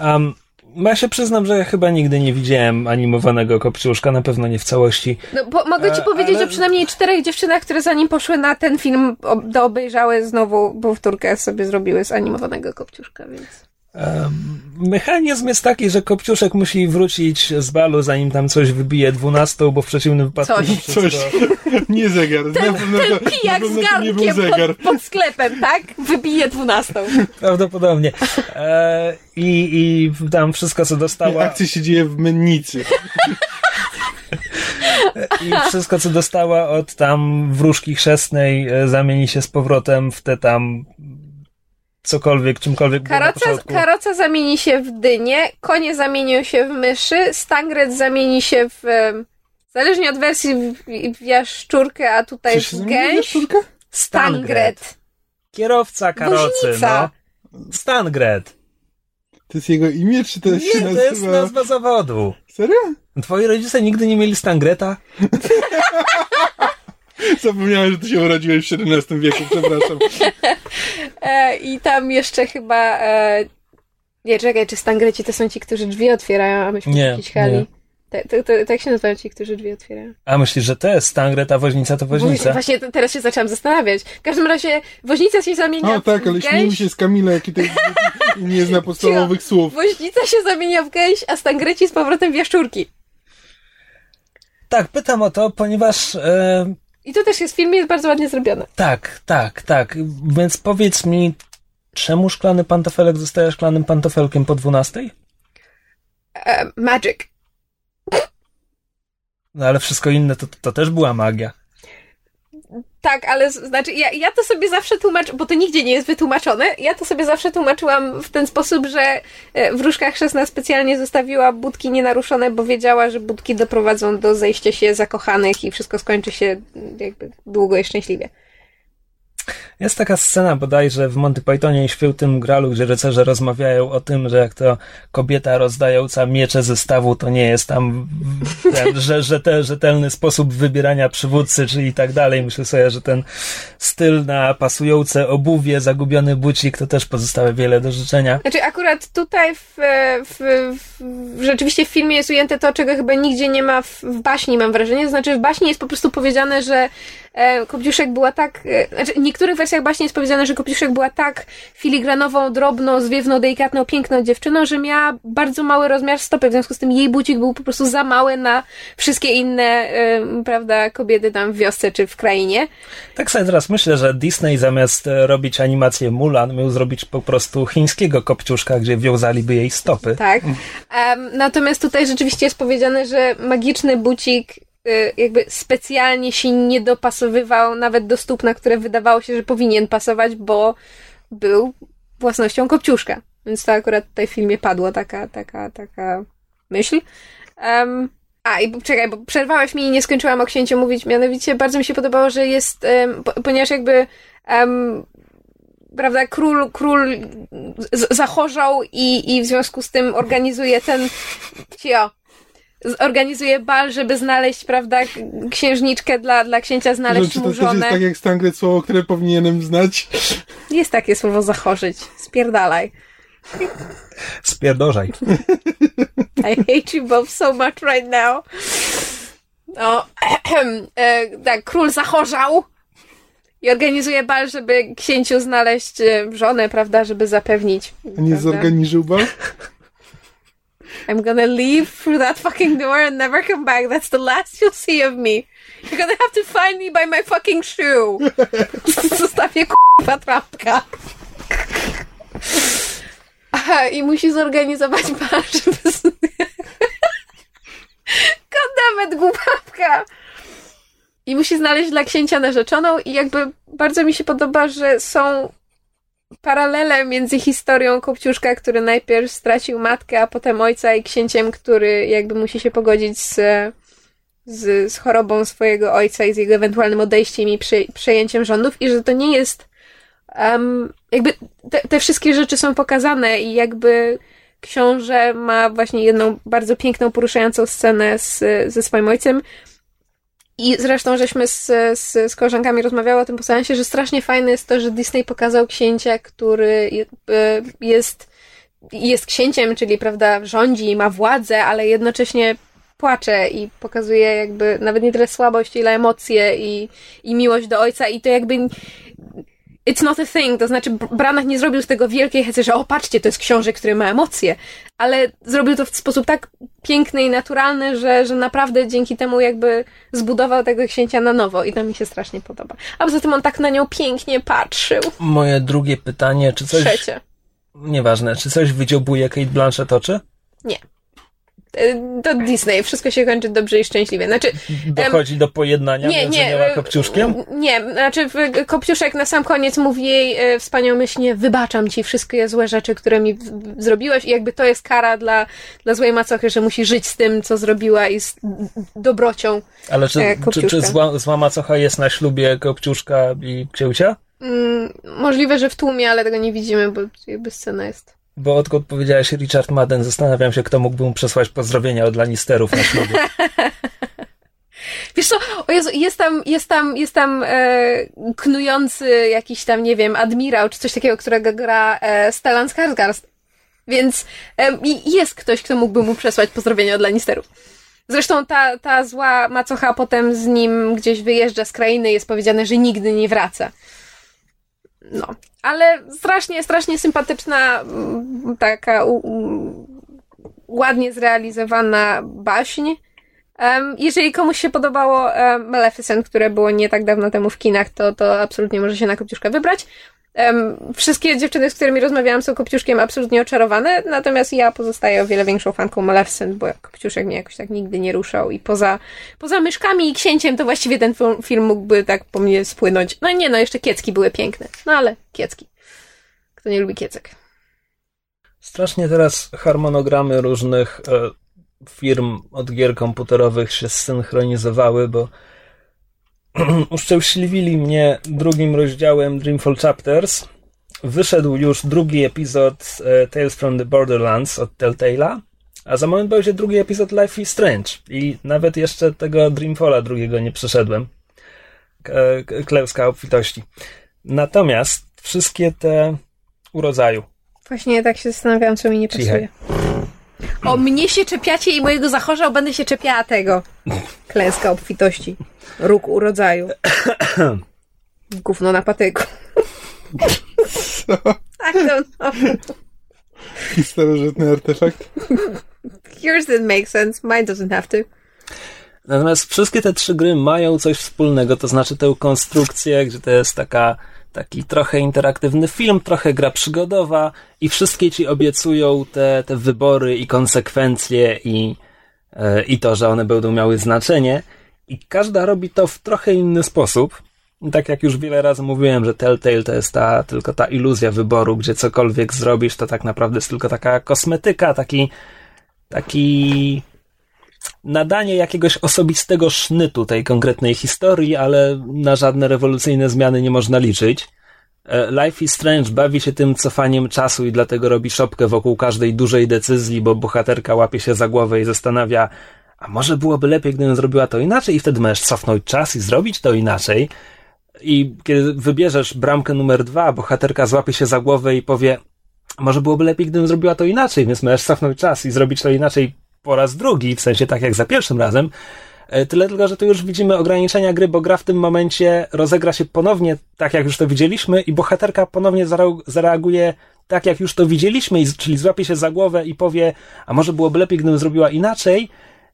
Um, ja się przyznam, że ja chyba nigdy nie widziałem animowanego Kopciuszka, na pewno nie w całości. No, bo mogę ci E, powiedzieć ale- o przynajmniej czterech dziewczynach, które zanim poszły na ten film, do obejrzały znowu powtórkę sobie zrobiły z animowanego Kopciuszka, więc... Mechanizm jest taki, że Kopciuszek musi wrócić z balu, zanim tam coś wybije 12, bo w przeciwnym wypadku Coś. wszystko... Coś. (laughs) Nie zegar. na pewno to, na Pijak pewno z to nie był garnkiem zegar. pod, pod sklepem, tak? Wybije dwunastą. (laughs) Prawdopodobnie. E, i, I tam wszystko, co dostała... Akcja się dzieje w mennicy. (laughs) I wszystko, co dostała od tam wróżki chrzestnej, e, zamieni się z powrotem w te tam cokolwiek, czymkolwiek było na Karoca, karoca zamieni się w dynię, konie zamienią się w myszy, stangret zamieni się w... Zależnie od wersji w, w jaszczurkę, a tutaj Czy w gęś. jaszczurka? Stangret. Kierowca karocy, Woźnica. no. Stangret. To jest jego imię, czy to się Nie, to jest nazywa... nazwa zawodu. Serio? Twoi rodzice nigdy nie mieli Stangreta? (laughs) Zapomniałem, że ty się urodziłeś w XVII wieku, przepraszam. E, I tam jeszcze chyba... E, nie, czekaj, czy Stangreci to są ci, którzy drzwi otwierają, a myśmy Nie, cichali. nie. Tak, to, to, tak się nazywają ci, którzy drzwi otwierają. A myślisz, że to jest Stangre, ta woźnica to woźnica? Właśnie teraz się zaczęłam zastanawiać. W każdym razie woźnica się zamienia O tak, ale śmiejmy się z Kamila, jaki to (laughs) nie zna podstawowych słów. Woźnica się zamienia w gęś, a Stangreci z powrotem w jaszczurki. Tak, pytam o to, ponieważ e, I to też jest w filmie, jest bardzo ładnie zrobione. tak, tak, tak. Więc powiedz mi, czemu szklany pantofelek zostaje szklanym pantofelkiem po 12? E, magic. No ale wszystko inne to, to też była magia. Tak, ale znaczy ja, ja to sobie zawsze tłumaczę, bo to nigdzie nie jest wytłumaczone, ja to sobie zawsze tłumaczyłam w ten sposób, że e, wróżka chrzestna specjalnie zostawiła budki nienaruszone, bo wiedziała, że budki doprowadzą do zejścia się zakochanych i wszystko skończy się jakby długo i szczęśliwie. Jest taka scena bodajże w Monty Pythonie i Świętym Gralu, gdzie rycerze rozmawiają o tym, że jak to kobieta rozdająca miecze ze stawu, to nie jest tam ten, że, że te, rzetelny sposób wybierania przywódcy, czy i tak dalej. Myślę sobie, że ten styl na pasujące obuwie, zagubiony bucik, to też pozostawia wiele do życzenia. Znaczy akurat tutaj w, w, w, rzeczywiście w filmie jest ujęte to, czego chyba nigdzie nie ma w, w baśni, mam wrażenie. Znaczy w baśni jest po prostu powiedziane, że e, Kopciuszek była tak... E, znaczy niektórych wersjach baśni jest powiedziane, że Kopciuszek była tak filigranową, drobną, zwiewną, delikatną, piękną dziewczyną, że miała bardzo mały rozmiar stopy. W związku z tym jej bucik był po prostu za mały na wszystkie inne, e, prawda, kobiety tam w wiosce czy w krainie. Tak sobie teraz myślę, że Disney zamiast e, robić animację Mulan, miał zrobić po prostu chińskiego kopciuszka, gdzie wiązaliby jej stopy. Tak. Em, natomiast tutaj rzeczywiście jest powiedziane, że magiczny bucik jakby specjalnie się nie dopasowywał nawet do stóp, na które wydawało się, że powinien pasować, bo był własnością kopciuszka. Więc to akurat tutaj w filmie padło taka, taka, taka myśl. Em, a, i czekaj, bo przerwałeś mi i nie skończyłam o księciu mówić. Mianowicie bardzo mi się podobało, że jest, po, ponieważ jakby em, prawda, król, król zachorzał i, i w związku z tym organizuje ten, cio, organizuje bal, żeby znaleźć, prawda, księżniczkę dla, dla księcia, znaleźć mu to też jest żonę. tak jak Stangret słowo, które powinienem znać? Jest takie słowo zachorzyć. Spierdalaj. Spierdorzaj. I hate you both so much right now. No, (clears throat) e, tak, król zachorzał i organizuje bal, żeby księciu znaleźć e, żonę, prawda, żeby zapewnić. A nie prawda? zorganizuł bal? I'm gonna leave through that fucking door and never come back. That's the last you'll see of me. You're gonna have to find me by my fucking shoe. (laughs) Zostawię k***a trampka. Aha, i musi zorganizować bar, żeby... z- Goddammit, (laughs) głupawka! I musi znaleźć dla księcia narzeczoną i jakby bardzo mi się podoba, że są paralele między historią Kopciuszka, który najpierw stracił matkę, a potem ojca i księciem, który jakby musi się pogodzić z, z, z chorobą swojego ojca i z jego ewentualnym odejściem i prze, przejęciem rządów. I że to nie jest um, jakby te, te wszystkie rzeczy są pokazane i jakby książę ma właśnie jedną bardzo piękną, poruszającą scenę z, ze swoim ojcem i zresztą żeśmy z, z, z koleżankami rozmawiały o tym po seansie, że strasznie fajne jest to, że Disney pokazał księcia, który e, jest, jest księciem, czyli prawda, rządzi, ma władzę, ale jednocześnie płacze i pokazuje jakby nawet nie tyle słabość, ile emocje i, i miłość do ojca. I to jakby it's not a thing, to znaczy Br- Branagh nie zrobił z tego wielkiej hecy, że o patrzcie, to jest książę, który ma emocje, ale zrobił to w sposób tak piękny i naturalny, że, że naprawdę dzięki temu jakby zbudował tego księcia na nowo i to mi się strasznie podoba. A poza tym on tak na nią pięknie patrzył. Moje drugie pytanie, czy coś... Trzecie. Nieważne, czy coś wydziobuje Kate Blanchett oczy? Nie. Y, To Disney, wszystko się kończy dobrze i szczęśliwie. Znaczy, Dochodzi do pojednania nie, między nie. y, Kopciuszkiem? Nie, znaczy Kopciuszek na sam koniec mówi jej y, wspaniałomyślnie, wybaczam ci wszystkie złe rzeczy, które mi zrobiłeś i jakby to jest kara dla, dla złej macochy, że musi żyć z tym, co zrobiła i z dobrocią. Ale czy, e, czy, czy zła, zła macocha jest na ślubie Kopciuszka i Księcia? Mm, możliwe, że w tłumie, ale tego nie widzimy, bo jakby scena jest. Bo odkąd powiedziałeś Richard Madden, zastanawiam się, kto mógłby mu przesłać pozdrowienia od Lannisterów na ślubie. (laughs) Wiesz co, o Jezu, jest tam, jest tam, jest tam e, knujący jakiś tam, nie wiem, admirał, czy coś takiego, którego gra e, Stellan Skarsgård. Więc e, jest ktoś, kto mógłby mu przesłać pozdrowienia od Lannisterów. Zresztą ta, ta zła macocha potem z nim gdzieś wyjeżdża z krainy, jest powiedziane, że nigdy nie wraca. No, ale strasznie, strasznie sympatyczna, mm, taka u, u, ładnie zrealizowana baśń. Em, jeżeli komuś się podobało um, Maleficent, które było nie tak dawno temu w kinach, to, to absolutnie może się na Kopciuszka wybrać. Wszystkie dziewczyny, z którymi rozmawiałam, są Kopciuszkiem absolutnie oczarowane, natomiast ja pozostaję o wiele większą fanką Maleficent, bo Kopciuszek mnie jakoś tak nigdy nie ruszał i poza, poza myszkami i księciem to właściwie ten film mógłby tak po mnie spłynąć. No nie, no jeszcze kiecki były piękne, no ale kiecki. Kto nie lubi kiecek? Strasznie teraz harmonogramy różnych e, firm od gier komputerowych się zsynchronizowały, bo (clears throat) uszczęśliwili mnie drugim rozdziałem Dreamfall Chapters. Wyszedł już drugi epizod e, Tales from the Borderlands od Telltale'a, a za moment będzie drugi epizod Life is Strange i nawet jeszcze tego Dreamfalla drugiego nie przeszedłem. Klęska obfitości. Natomiast wszystkie te urodzaju, Właśnie tak się zastanawiałam, co mi nie Cichaj. O mnie się czepiacie i mojego zachorza, będę się czepiała tego. Klęska obfitości. Róg urodzaju. Gówno na patyku. (laughs) I don't know. Taki starożytny artefakt. Yours didn't make sense. Mine doesn't have to. Natomiast wszystkie te trzy gry mają coś wspólnego, to znaczy tę konstrukcję, gdzie to jest taka, taki trochę interaktywny film, trochę gra przygodowa i wszystkie ci obiecują te, te wybory i konsekwencje i, e, i to, że one będą miały znaczenie. I każda robi to w trochę inny sposób. Tak jak już wiele razy mówiłem, że Telltale to jest ta, tylko ta iluzja wyboru, gdzie cokolwiek zrobisz, to tak naprawdę jest tylko taka kosmetyka, taki, taki nadanie jakiegoś osobistego sznytu tej konkretnej historii, ale na żadne rewolucyjne zmiany nie można liczyć. E, Life is Strange bawi się tym cofaniem czasu i dlatego robi szopkę wokół każdej dużej decyzji, bo bohaterka łapie się za głowę i zastanawia, a może byłoby lepiej, gdybym zrobiła to inaczej i wtedy możesz cofnąć czas i zrobić to inaczej. I kiedy wybierzesz bramkę numer dwa, bohaterka złapie się za głowę i powie, może byłoby lepiej, gdybym zrobiła to inaczej, więc możesz cofnąć czas i zrobić to inaczej po raz drugi, w sensie tak jak za pierwszym razem. E, Tyle tylko, że tu już widzimy ograniczenia gry, bo gra w tym momencie rozegra się ponownie tak, jak już to widzieliśmy i bohaterka ponownie zareaguje tak, jak już to widzieliśmy, czyli złapie się za głowę i powie, a może byłoby lepiej, gdybym zrobiła inaczej.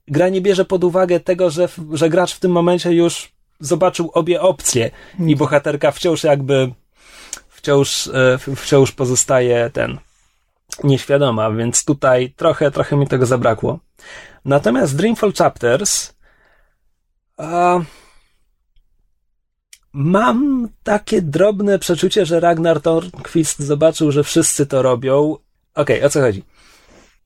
Gra nie bierze pod uwagę tego, że, że gracz w tym momencie już zobaczył obie opcje i bohaterka wciąż jakby wciąż, e, wciąż pozostaje ten nieświadoma, więc tutaj trochę, trochę mi tego zabrakło. Natomiast Dreamfall Chapters a, mam takie drobne przeczucie, że Ragnar Tornquist zobaczył, że wszyscy to robią. Okej, o co chodzi?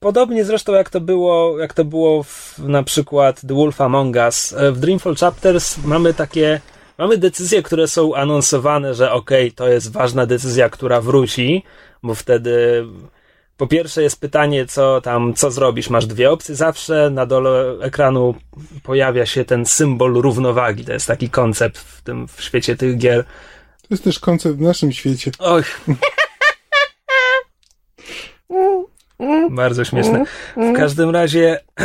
Podobnie zresztą jak to było, jak to było w, na przykład The Wolf Among Us. e, W Dreamfall Chapters mamy takie, mamy decyzje, które są anonsowane, że okej, to jest ważna decyzja, która wróci, bo wtedy po pierwsze jest pytanie, co tam, co zrobisz. Masz dwie opcje zawsze. Na dole ekranu pojawia się ten symbol równowagi. To jest taki koncept w tym, w świecie tych gier. To jest też koncept w naszym świecie. Oj. Bardzo śmieszne. W każdym razie (clears throat)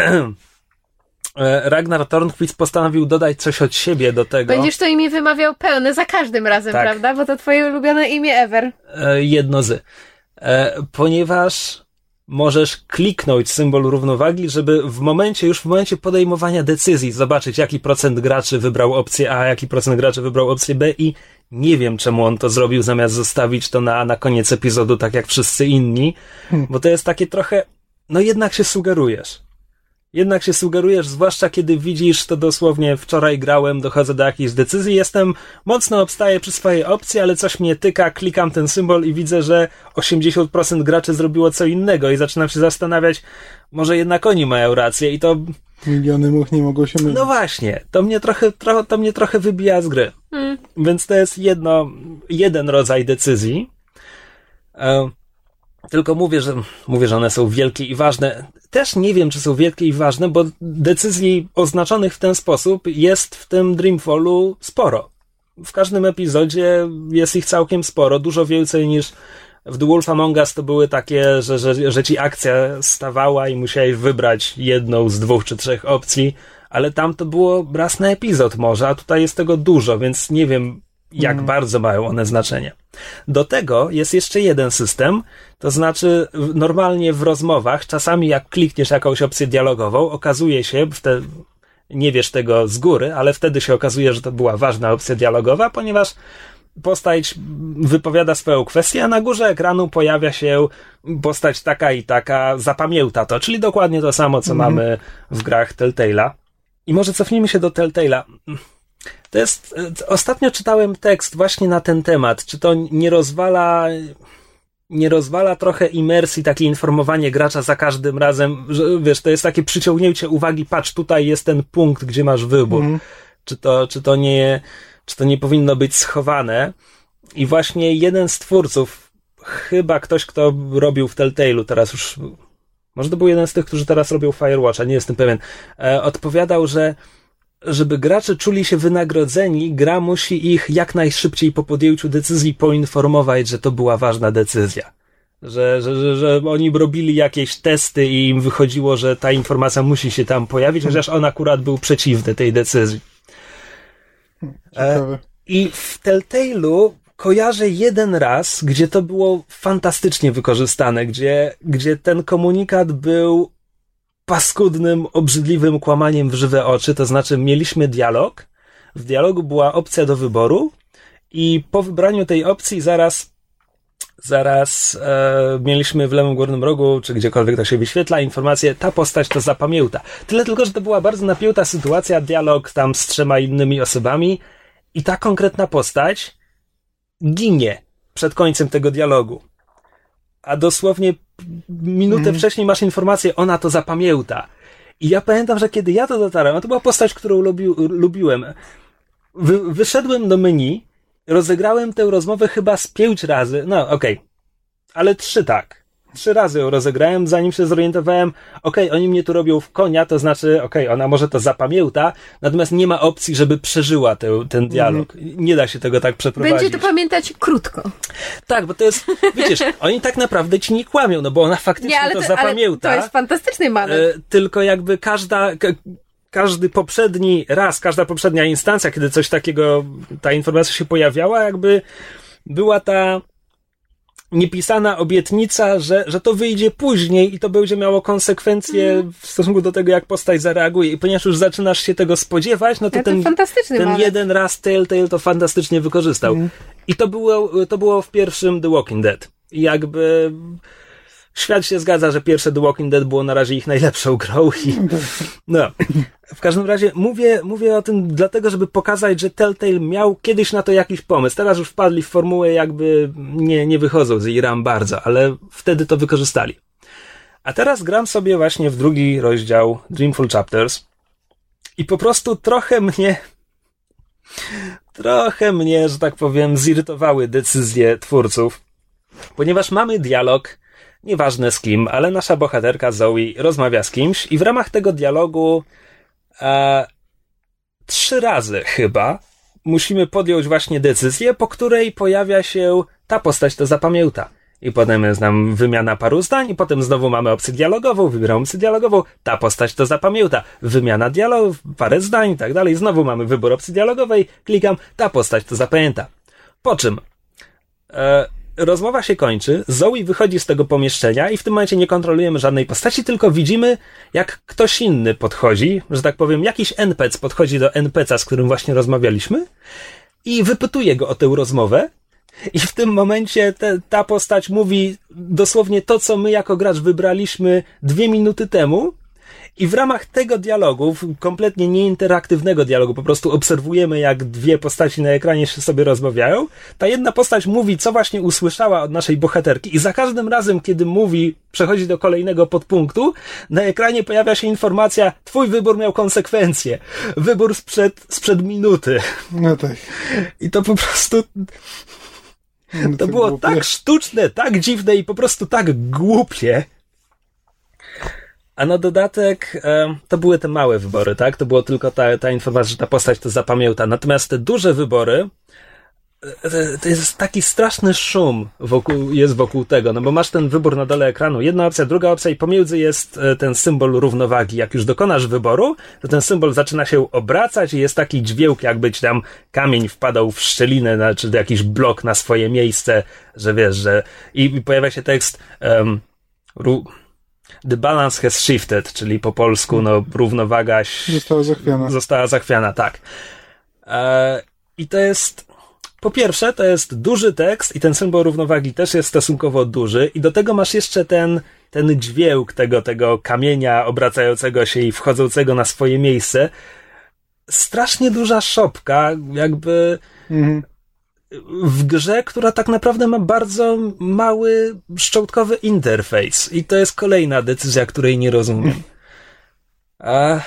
e, Ragnar Tornquist postanowił dodać coś od siebie do tego. Będziesz to imię wymawiał pełne za każdym razem, Tak. prawda? Bo to twoje ulubione imię ever. E, jedno z. E, ponieważ możesz kliknąć symbol równowagi, żeby w momencie, już w momencie podejmowania decyzji zobaczyć, jaki procent graczy wybrał opcję A, jaki procent graczy wybrał opcję B i nie wiem, czemu on to zrobił, zamiast zostawić to na, na koniec epizodu, tak jak wszyscy inni, bo to jest takie trochę, no jednak się sugerujesz. Jednak się sugerujesz, zwłaszcza kiedy widzisz, to dosłownie wczoraj grałem, dochodzę do jakiejś decyzji, jestem mocno obstaję przy swojej opcji, ale coś mnie tyka, klikam ten symbol i widzę, że 80% graczy zrobiło co innego i zaczynam się zastanawiać, może jednak oni mają rację i to, Miliony much nie mogą się mylić. no właśnie, to mnie trochę, tro, to mnie trochę wybija z gry. Więc to jest jedno, jeden rodzaj decyzji. E, tylko mówię, że mówię, że one są wielkie i ważne. Też nie wiem, czy są wielkie i ważne, bo decyzji oznaczonych w ten sposób jest w tym Dreamfallu sporo. W każdym epizodzie jest ich całkiem sporo, dużo więcej niż w The Wolf Among Us to były takie, że, że, że ci akcja stawała i musiałeś wybrać jedną z dwóch czy trzech opcji, ale tam to było raz na epizod może, a tutaj jest tego dużo, więc nie wiem, jak Mhm. bardzo mają one znaczenie. Do tego jest jeszcze jeden system, to znaczy w- normalnie w rozmowach, czasami jak klikniesz jakąś opcję dialogową, okazuje się, wte, nie wiesz tego z góry, ale wtedy się okazuje, że to była ważna opcja dialogowa, ponieważ postać wypowiada swoją kwestię, a na górze ekranu pojawia się postać taka i taka, zapamięta to, czyli dokładnie to samo, co mamy w grach Telltale'a. I może cofnijmy się do Telltale'a. To jest. Ostatnio czytałem tekst właśnie na ten temat. Czy to nie rozwala. Nie rozwala trochę imersji, takie informowanie gracza za każdym razem, że wiesz, to jest takie przyciągnięcie uwagi, patrz, tutaj jest ten punkt, gdzie masz wybór. Czy to, czy to nie, czy to nie powinno być schowane? I właśnie jeden z twórców, chyba ktoś, kto robił w Telltale'u, teraz już, może to był jeden z tych, którzy teraz robią Firewatcha, nie jestem pewien, e, odpowiadał, że żeby gracze czuli się wynagrodzeni, gra musi ich jak najszybciej po podjęciu decyzji poinformować, że to była ważna decyzja. Że, że, że, że oni robili jakieś testy i im wychodziło, że ta informacja musi się tam pojawić, chociaż on akurat był przeciwny tej decyzji. Ciekawe. I w Telltale'u kojarzę jeden raz, gdzie to było fantastycznie wykorzystane, gdzie, gdzie ten komunikat był paskudnym, obrzydliwym kłamaniem w żywe oczy, to znaczy mieliśmy dialog, w dialogu była opcja do wyboru i po wybraniu tej opcji zaraz zaraz e, mieliśmy w lewym górnym rogu, czy gdziekolwiek to się wyświetla, informację, ta postać to zapamięta. Tyle tylko, że to była bardzo napięta sytuacja, dialog tam z trzema innymi osobami i ta konkretna postać ginie przed końcem tego dialogu. A dosłownie minutę wcześniej masz informację, ona to zapamięta. I ja pamiętam, że kiedy ja to dotarłem, a to była postać, którą lubi, lubiłem, wy, wyszedłem do menu, rozegrałem tę rozmowę chyba z pięć razy, no okej, ale trzy tak. Trzy razy ją rozegrałem, zanim się zorientowałem, okej, oni mnie tu robią w konia, to znaczy, okej, ona może to zapamięta, natomiast nie ma opcji, żeby przeżyła tę, ten dialog. Nie da się tego tak przeprowadzić. Będzie to pamiętać krótko. Tak, bo to jest, widzisz, (laughs) oni tak naprawdę ci nie kłamią, no bo ona faktycznie Nie, to, to, zapamięta. to jest fantastyczny manewr. E, tylko jakby każda, ka, każdy poprzedni raz, każda poprzednia instancja, kiedy coś takiego, ta informacja się pojawiała, jakby była ta niepisana obietnica, że, że to wyjdzie później i to będzie miało konsekwencje Mhm. w stosunku do tego, jak postać zareaguje. I ponieważ już zaczynasz się tego spodziewać, no to Ale to ten, ten jeden raz Telltale to fantastycznie wykorzystał. I to było, to było w pierwszym The Walking Dead. I jakby świat się zgadza, że pierwsze The Walking Dead było na razie ich najlepszą grą i no. W każdym razie mówię, mówię o tym dlatego, żeby pokazać, że Telltale miał kiedyś na to jakiś pomysł. Teraz już wpadli w formułę jakby nie, nie wychodzą z jej ram bardzo, ale wtedy to wykorzystali. A teraz gram sobie właśnie w drugi rozdział Dreamful Chapters i po prostu trochę mnie trochę mnie, że tak powiem, zirytowały decyzje twórców, ponieważ mamy dialog, nieważne z kim, ale nasza bohaterka Zoe rozmawia z kimś i w ramach tego dialogu e, trzy razy chyba musimy podjąć właśnie decyzję, po której pojawia się ta postać to zapamięta. I potem jest nam wymiana paru zdań, i potem znowu mamy opcję dialogową, wybieramy opcję dialogową, ta postać to zapamięta, wymiana dialogów, parę zdań i tak dalej. Znowu mamy wybór opcji dialogowej, klikam, ta postać to zapamięta. Po czym e, rozmowa się kończy, Zoe wychodzi z tego pomieszczenia i w tym momencie nie kontrolujemy żadnej postaci, tylko widzimy, jak ktoś inny podchodzi, że tak powiem, jakiś NPC podchodzi do NPC'a, z którym właśnie rozmawialiśmy i wypytuje go o tę rozmowę. I w tym momencie te, ta postać mówi dosłownie to, co my jako gracz wybraliśmy dwie minuty temu. I w ramach tego dialogu, kompletnie nieinteraktywnego dialogu, po prostu obserwujemy, jak dwie postaci na ekranie się sobie rozmawiają. Ta jedna postać mówi, co właśnie usłyszała od naszej bohaterki, i za każdym razem, kiedy mówi, przechodzi do kolejnego podpunktu, na ekranie pojawia się informacja: Twój wybór miał konsekwencje. Wybór sprzed, sprzed minuty. No tak. I to po prostu. No To było głupie. tak sztuczne, tak dziwne i po prostu tak głupie. A na dodatek to były te małe wybory, tak? To było tylko ta, ta informacja, że ta postać to zapamięta. Natomiast te duże wybory e, to jest taki straszny szum wokół, jest wokół tego, no bo masz ten wybór na dole ekranu, jedna opcja, druga opcja i pomiędzy jest e, ten symbol równowagi. Jak już dokonasz wyboru, to ten symbol zaczyna się obracać i jest taki dźwięk, jakby ci tam kamień wpadał w szczelinę, na, czy jakiś blok na swoje miejsce, że wiesz, że i, pojawia się tekst um, The balance has shifted, czyli po polsku, no, równowaga Została zachwiana. została zachwiana, tak. E, I to jest. Po pierwsze, to jest duży tekst i ten symbol równowagi też jest stosunkowo duży, i do tego masz jeszcze ten, ten dźwięk tego, tego kamienia obracającego się i wchodzącego na swoje miejsce. Strasznie duża szopka, jakby Mhm. W grze, która tak naprawdę ma bardzo mały, szczątkowy interfejs. I to jest kolejna decyzja, której nie rozumiem. A...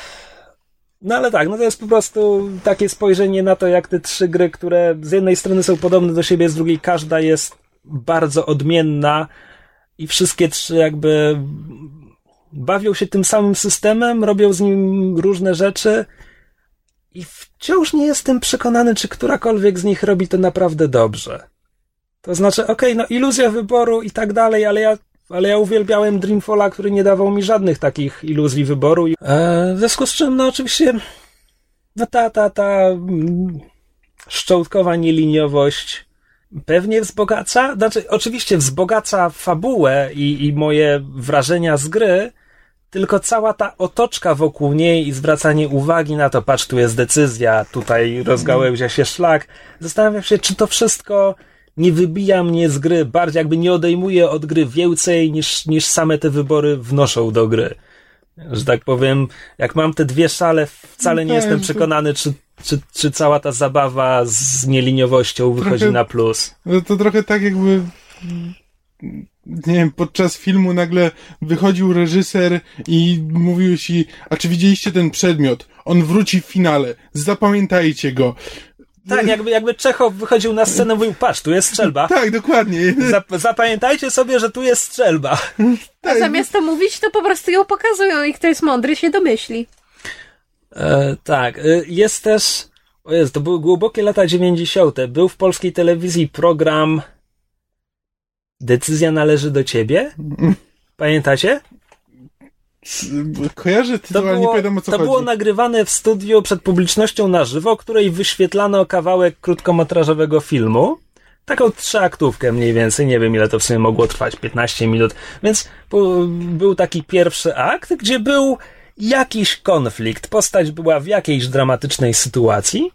No ale tak, no to jest po prostu takie spojrzenie na to, jak te trzy gry, które z jednej strony są podobne do siebie, z drugiej każda jest bardzo odmienna i wszystkie trzy jakby bawią się tym samym systemem, robią z nim różne rzeczy i wciąż nie jestem przekonany, czy którakolwiek z nich robi to naprawdę dobrze. To znaczy, okej, no iluzja wyboru i tak dalej, ale ja, ale ja uwielbiałem Dreamfalla, który nie dawał mi żadnych takich iluzji wyboru. E, w związku z czym, no oczywiście, no ta, ta, ta mm, szczątkowa nieliniowość pewnie wzbogaca, znaczy oczywiście wzbogaca fabułę i, i moje wrażenia z gry, tylko cała ta otoczka wokół niej i zwracanie uwagi na to, patrz, tu jest decyzja, tutaj rozgałęzia się szlak. Zastanawiam się, czy to wszystko nie wybija mnie z gry bardziej, jakby nie odejmuje od gry więcej niż, niż same te wybory wnoszą do gry. Że tak powiem, jak mam te dwie szale, wcale nie jestem to- przekonany, czy, czy, czy cała ta zabawa z nieliniowością wychodzi Trochę- na plus. No to trochę tak jakby nie wiem, podczas filmu nagle wychodził reżyser i mówił ci, a czy widzieliście ten przedmiot? On wróci w finale, zapamiętajcie go. Tak, jakby, jakby Czechow wychodził na scenę i mówił, patrz, tu jest strzelba. Tak, dokładnie. Zap- zapamiętajcie sobie, że tu jest strzelba. (laughs) A zamiast to mówić, to po prostu ją pokazują i kto jest mądry się domyśli. E, tak, e, jest też. O jest, to były głębokie lata 90. Był w polskiej telewizji program Decyzja należy do ciebie. Pamiętacie? Kojarzę To, tytuł, ale nie pamiętam o co to chodzi. było nagrywane w studiu przed publicznością na żywo, której wyświetlano kawałek krótkometrażowego filmu. Taką trzyaktówkę mniej więcej, nie wiem ile to w sumie mogło trwać, 15 minut. Więc był taki pierwszy akt, gdzie był jakiś konflikt. Postać była w jakiejś dramatycznej sytuacji.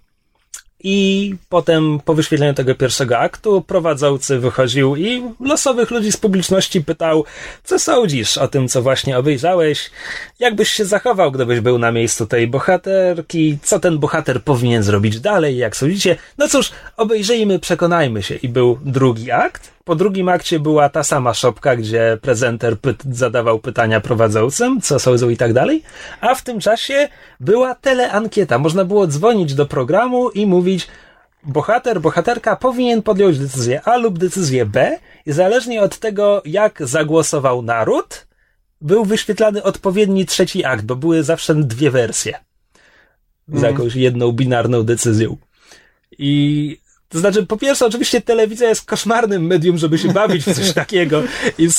I potem, po wyświetleniu tego pierwszego aktu, prowadzący wychodził i losowych ludzi z publiczności pytał, co sądzisz o tym, co właśnie obejrzałeś? Jak byś się zachował, gdybyś był na miejscu tej bohaterki? Co ten bohater powinien zrobić dalej? Jak sądzicie? No cóż, obejrzyjmy, przekonajmy się. I był drugi akt. Po drugim akcie była ta sama szopka, gdzie prezenter pyt- zadawał pytania prowadzącym, co sądzą i tak dalej. A w tym czasie była teleankieta. Można było dzwonić do programu i mówić, bohater, bohaterka powinien podjąć decyzję A lub decyzję B i zależnie od tego, jak zagłosował naród, był wyświetlany odpowiedni trzeci akt, bo były zawsze dwie wersje z jakąś jedną binarną decyzją. I to znaczy, po pierwsze, oczywiście telewizja jest koszmarnym medium, żeby się bawić w coś (laughs) takiego i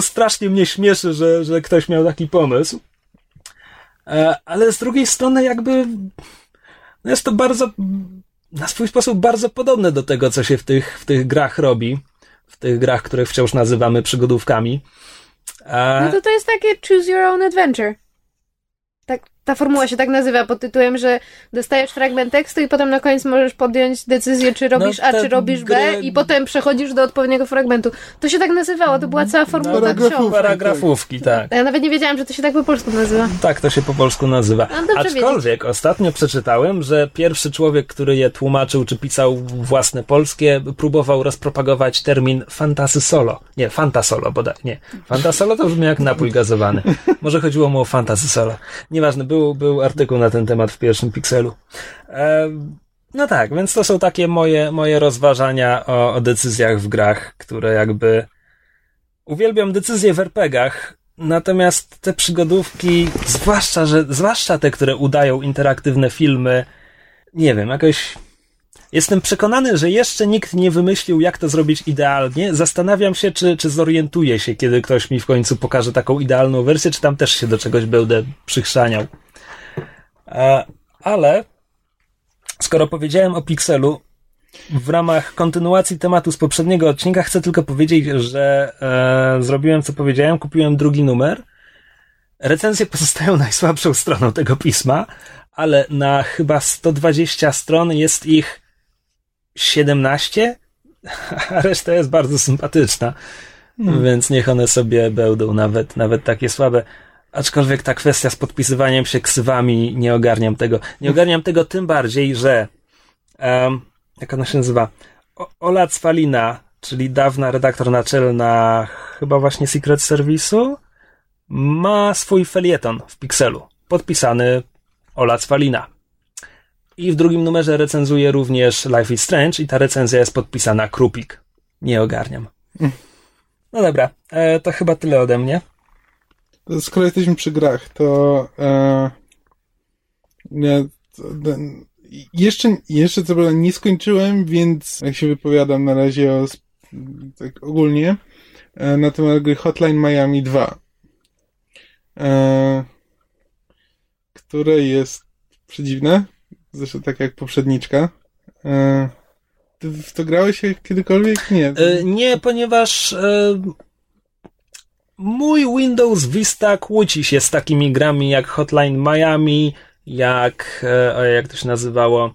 strasznie mnie śmieszy, że, że ktoś miał taki pomysł. E, Ale z drugiej strony jakby no jest to bardzo na swój sposób bardzo podobne do tego, co się w tych, w tych grach robi. W tych grach, które wciąż nazywamy przygodówkami. E, No to to jest takie choose your own adventure. Tak, ta formuła się tak nazywa pod tytułem, że dostajesz fragment tekstu i potem na koniec możesz podjąć decyzję, czy robisz A, te czy robisz B i potem przechodzisz do odpowiedniego fragmentu. To się tak nazywało, to była cała formuła Paragrafówka. książki. Paragrafówki, tak. Ja nawet nie wiedziałam, że to się tak po polsku nazywa. Tak to się po polsku nazywa. No, Aczkolwiek ostatnio przeczytałem, że pierwszy człowiek, który je tłumaczył czy pisał własne polskie, próbował rozpropagować termin fantasy solo. Nie, fantasolo bodaj. Nie. Fantasolo to brzmi jak napój gazowany. Może chodziło mu o fantasy solo. Nieważne, był, był artykuł na ten temat w pierwszym pikselu. E, No tak, więc to są takie moje, moje rozważania o, o decyzjach w grach, które jakby. Uwielbiam decyzje w RPGach, natomiast te przygodówki, zwłaszcza, że, zwłaszcza te, które udają interaktywne filmy, nie wiem, jakoś. Jestem przekonany, że jeszcze nikt nie wymyślił, jak to zrobić idealnie. Zastanawiam się, czy, czy zorientuję się, kiedy ktoś mi w końcu pokaże taką idealną wersję, czy tam też się do czegoś będę przychrzaniał. E, ale skoro powiedziałem o Pixelu, w ramach kontynuacji tematu z poprzedniego odcinka chcę tylko powiedzieć, że e, zrobiłem co powiedziałem, kupiłem drugi numer. Recenzje pozostają (laughs) najsłabszą stroną tego pisma, ale na chyba 120 stron jest ich 17, (laughs) a reszta jest bardzo sympatyczna. Hmm. Więc niech one sobie będą nawet, nawet takie słabe. Aczkolwiek ta kwestia z podpisywaniem się ksywami, nie ogarniam tego. Nie ogarniam tego tym bardziej, że um, jak ona się nazywa? O, Ola Cwalina, czyli dawna redaktor naczelna chyba właśnie Secret Service'u, ma swój felieton w Pixelu, podpisany Ola Cwalina. I w drugim numerze recenzuje również Life is Strange i ta recenzja jest podpisana Krupik. Nie ogarniam. No dobra, e, to chyba tyle ode mnie. Skoro jesteśmy przy grach, to, e, jeszcze, jeszcze co prawda nie skończyłem, więc jak się wypowiadam na razie o, tak ogólnie e, na temat gry Hotline Miami 2, e, które jest przedziwne, zresztą tak jak poprzedniczka. E, w to grałeś kiedykolwiek? Nie. E, nie, ponieważ e, mój Windows Vista kłóci się z takimi grami jak Hotline Miami, jak, e, jak to się nazywało,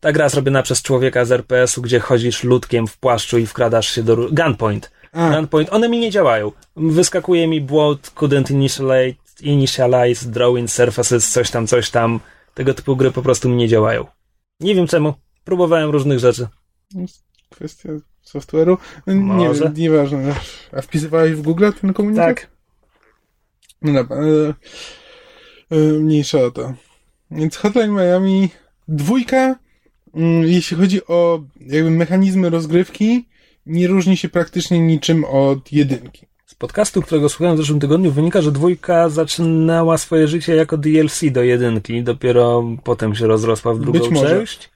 ta gra zrobiona przez człowieka z RPS-u, gdzie chodzisz ludkiem w płaszczu i wkradasz się do... Gunpoint. A. Gunpoint. One mi nie działają. Wyskakuje mi błąd, couldn't initialize, initialize drawing surfaces, coś tam, coś tam. Tego typu gry po prostu mi nie działają. Nie wiem czemu. Próbowałem różnych rzeczy. Kwestia software'u? Może. Nie, nieważne. A wpisywałeś w Google ten komunikat? Tak. No dobra. E, e, mniejsza o to. Więc Hotline Miami dwójka, mm, jeśli chodzi o jakby mechanizmy rozgrywki, nie różni się praktycznie niczym od jedynki. Z podcastu, którego słuchałem w zeszłym tygodniu, wynika, że dwójka zaczynała swoje życie jako DLC do jedynki, dopiero potem się rozrosła w drugą część.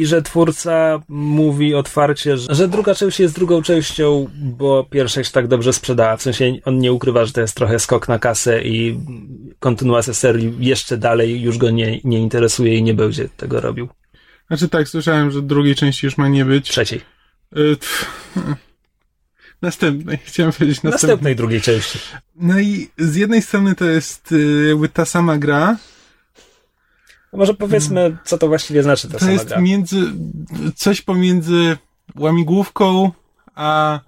I że twórca mówi otwarcie, że, że druga część jest drugą częścią, bo pierwsza się tak dobrze sprzedała. W sensie on nie ukrywa, że to jest trochę skok na kasę i kontynuacja serii jeszcze dalej już go nie, nie interesuje i nie będzie tego robił. Znaczy tak, słyszałem, że drugiej części już ma nie być. Trzeciej. Y, (laughs) następnej, chciałem powiedzieć następnej. Następnej drugiej części. No i z jednej strony to jest y, jakby ta sama gra, no może powiedzmy, co to właściwie znaczy ta to sama jest gra. między, coś pomiędzy łamigłówką a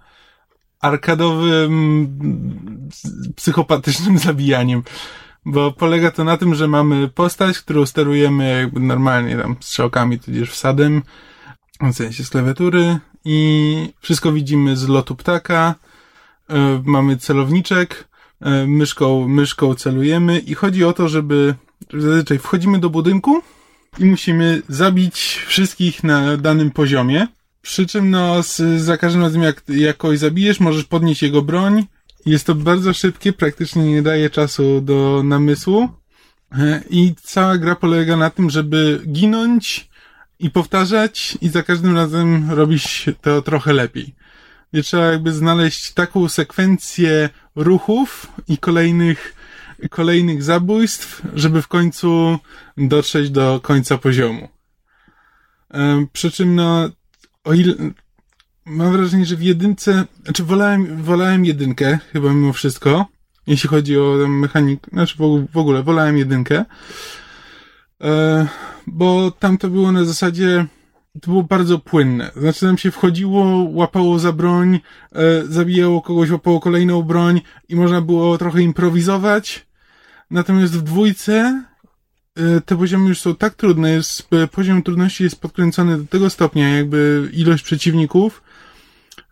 arkadowym psychopatycznym zabijaniem. Bo polega to na tym, że mamy postać, którą sterujemy jakby normalnie tam strzałkami, tudzież wsadem, w sensie z klawiatury i wszystko widzimy z lotu ptaka. E, mamy celowniczek, e, myszką, myszką celujemy i chodzi o to, żeby zazwyczaj wchodzimy do budynku i musimy zabić wszystkich na danym poziomie. Przy czym no, z, za każdym razem jak, jak kogoś zabijesz, możesz podnieść jego broń. Jest to bardzo szybkie, praktycznie nie daje czasu do namysłu. E, I cała gra polega na tym, żeby ginąć i powtarzać i za każdym razem robić to trochę lepiej. I trzeba jakby znaleźć taką sekwencję ruchów i kolejnych kolejnych zabójstw, żeby w końcu dotrzeć do końca poziomu. Przy czym, no, o ile, mam wrażenie, że w jedynce, znaczy wolałem, wolałem jedynkę, chyba mimo wszystko, jeśli chodzi o mechanik, znaczy w ogóle wolałem jedynkę, e, bo tam to było na zasadzie, to było bardzo płynne. Znaczy tam się wchodziło, łapało za broń, e, zabijało kogoś, łapało kolejną broń i można było trochę improwizować, Natomiast w dwójce y, te poziomy już są tak trudne, jest, poziom trudności jest podkręcony do tego stopnia, jakby ilość przeciwników,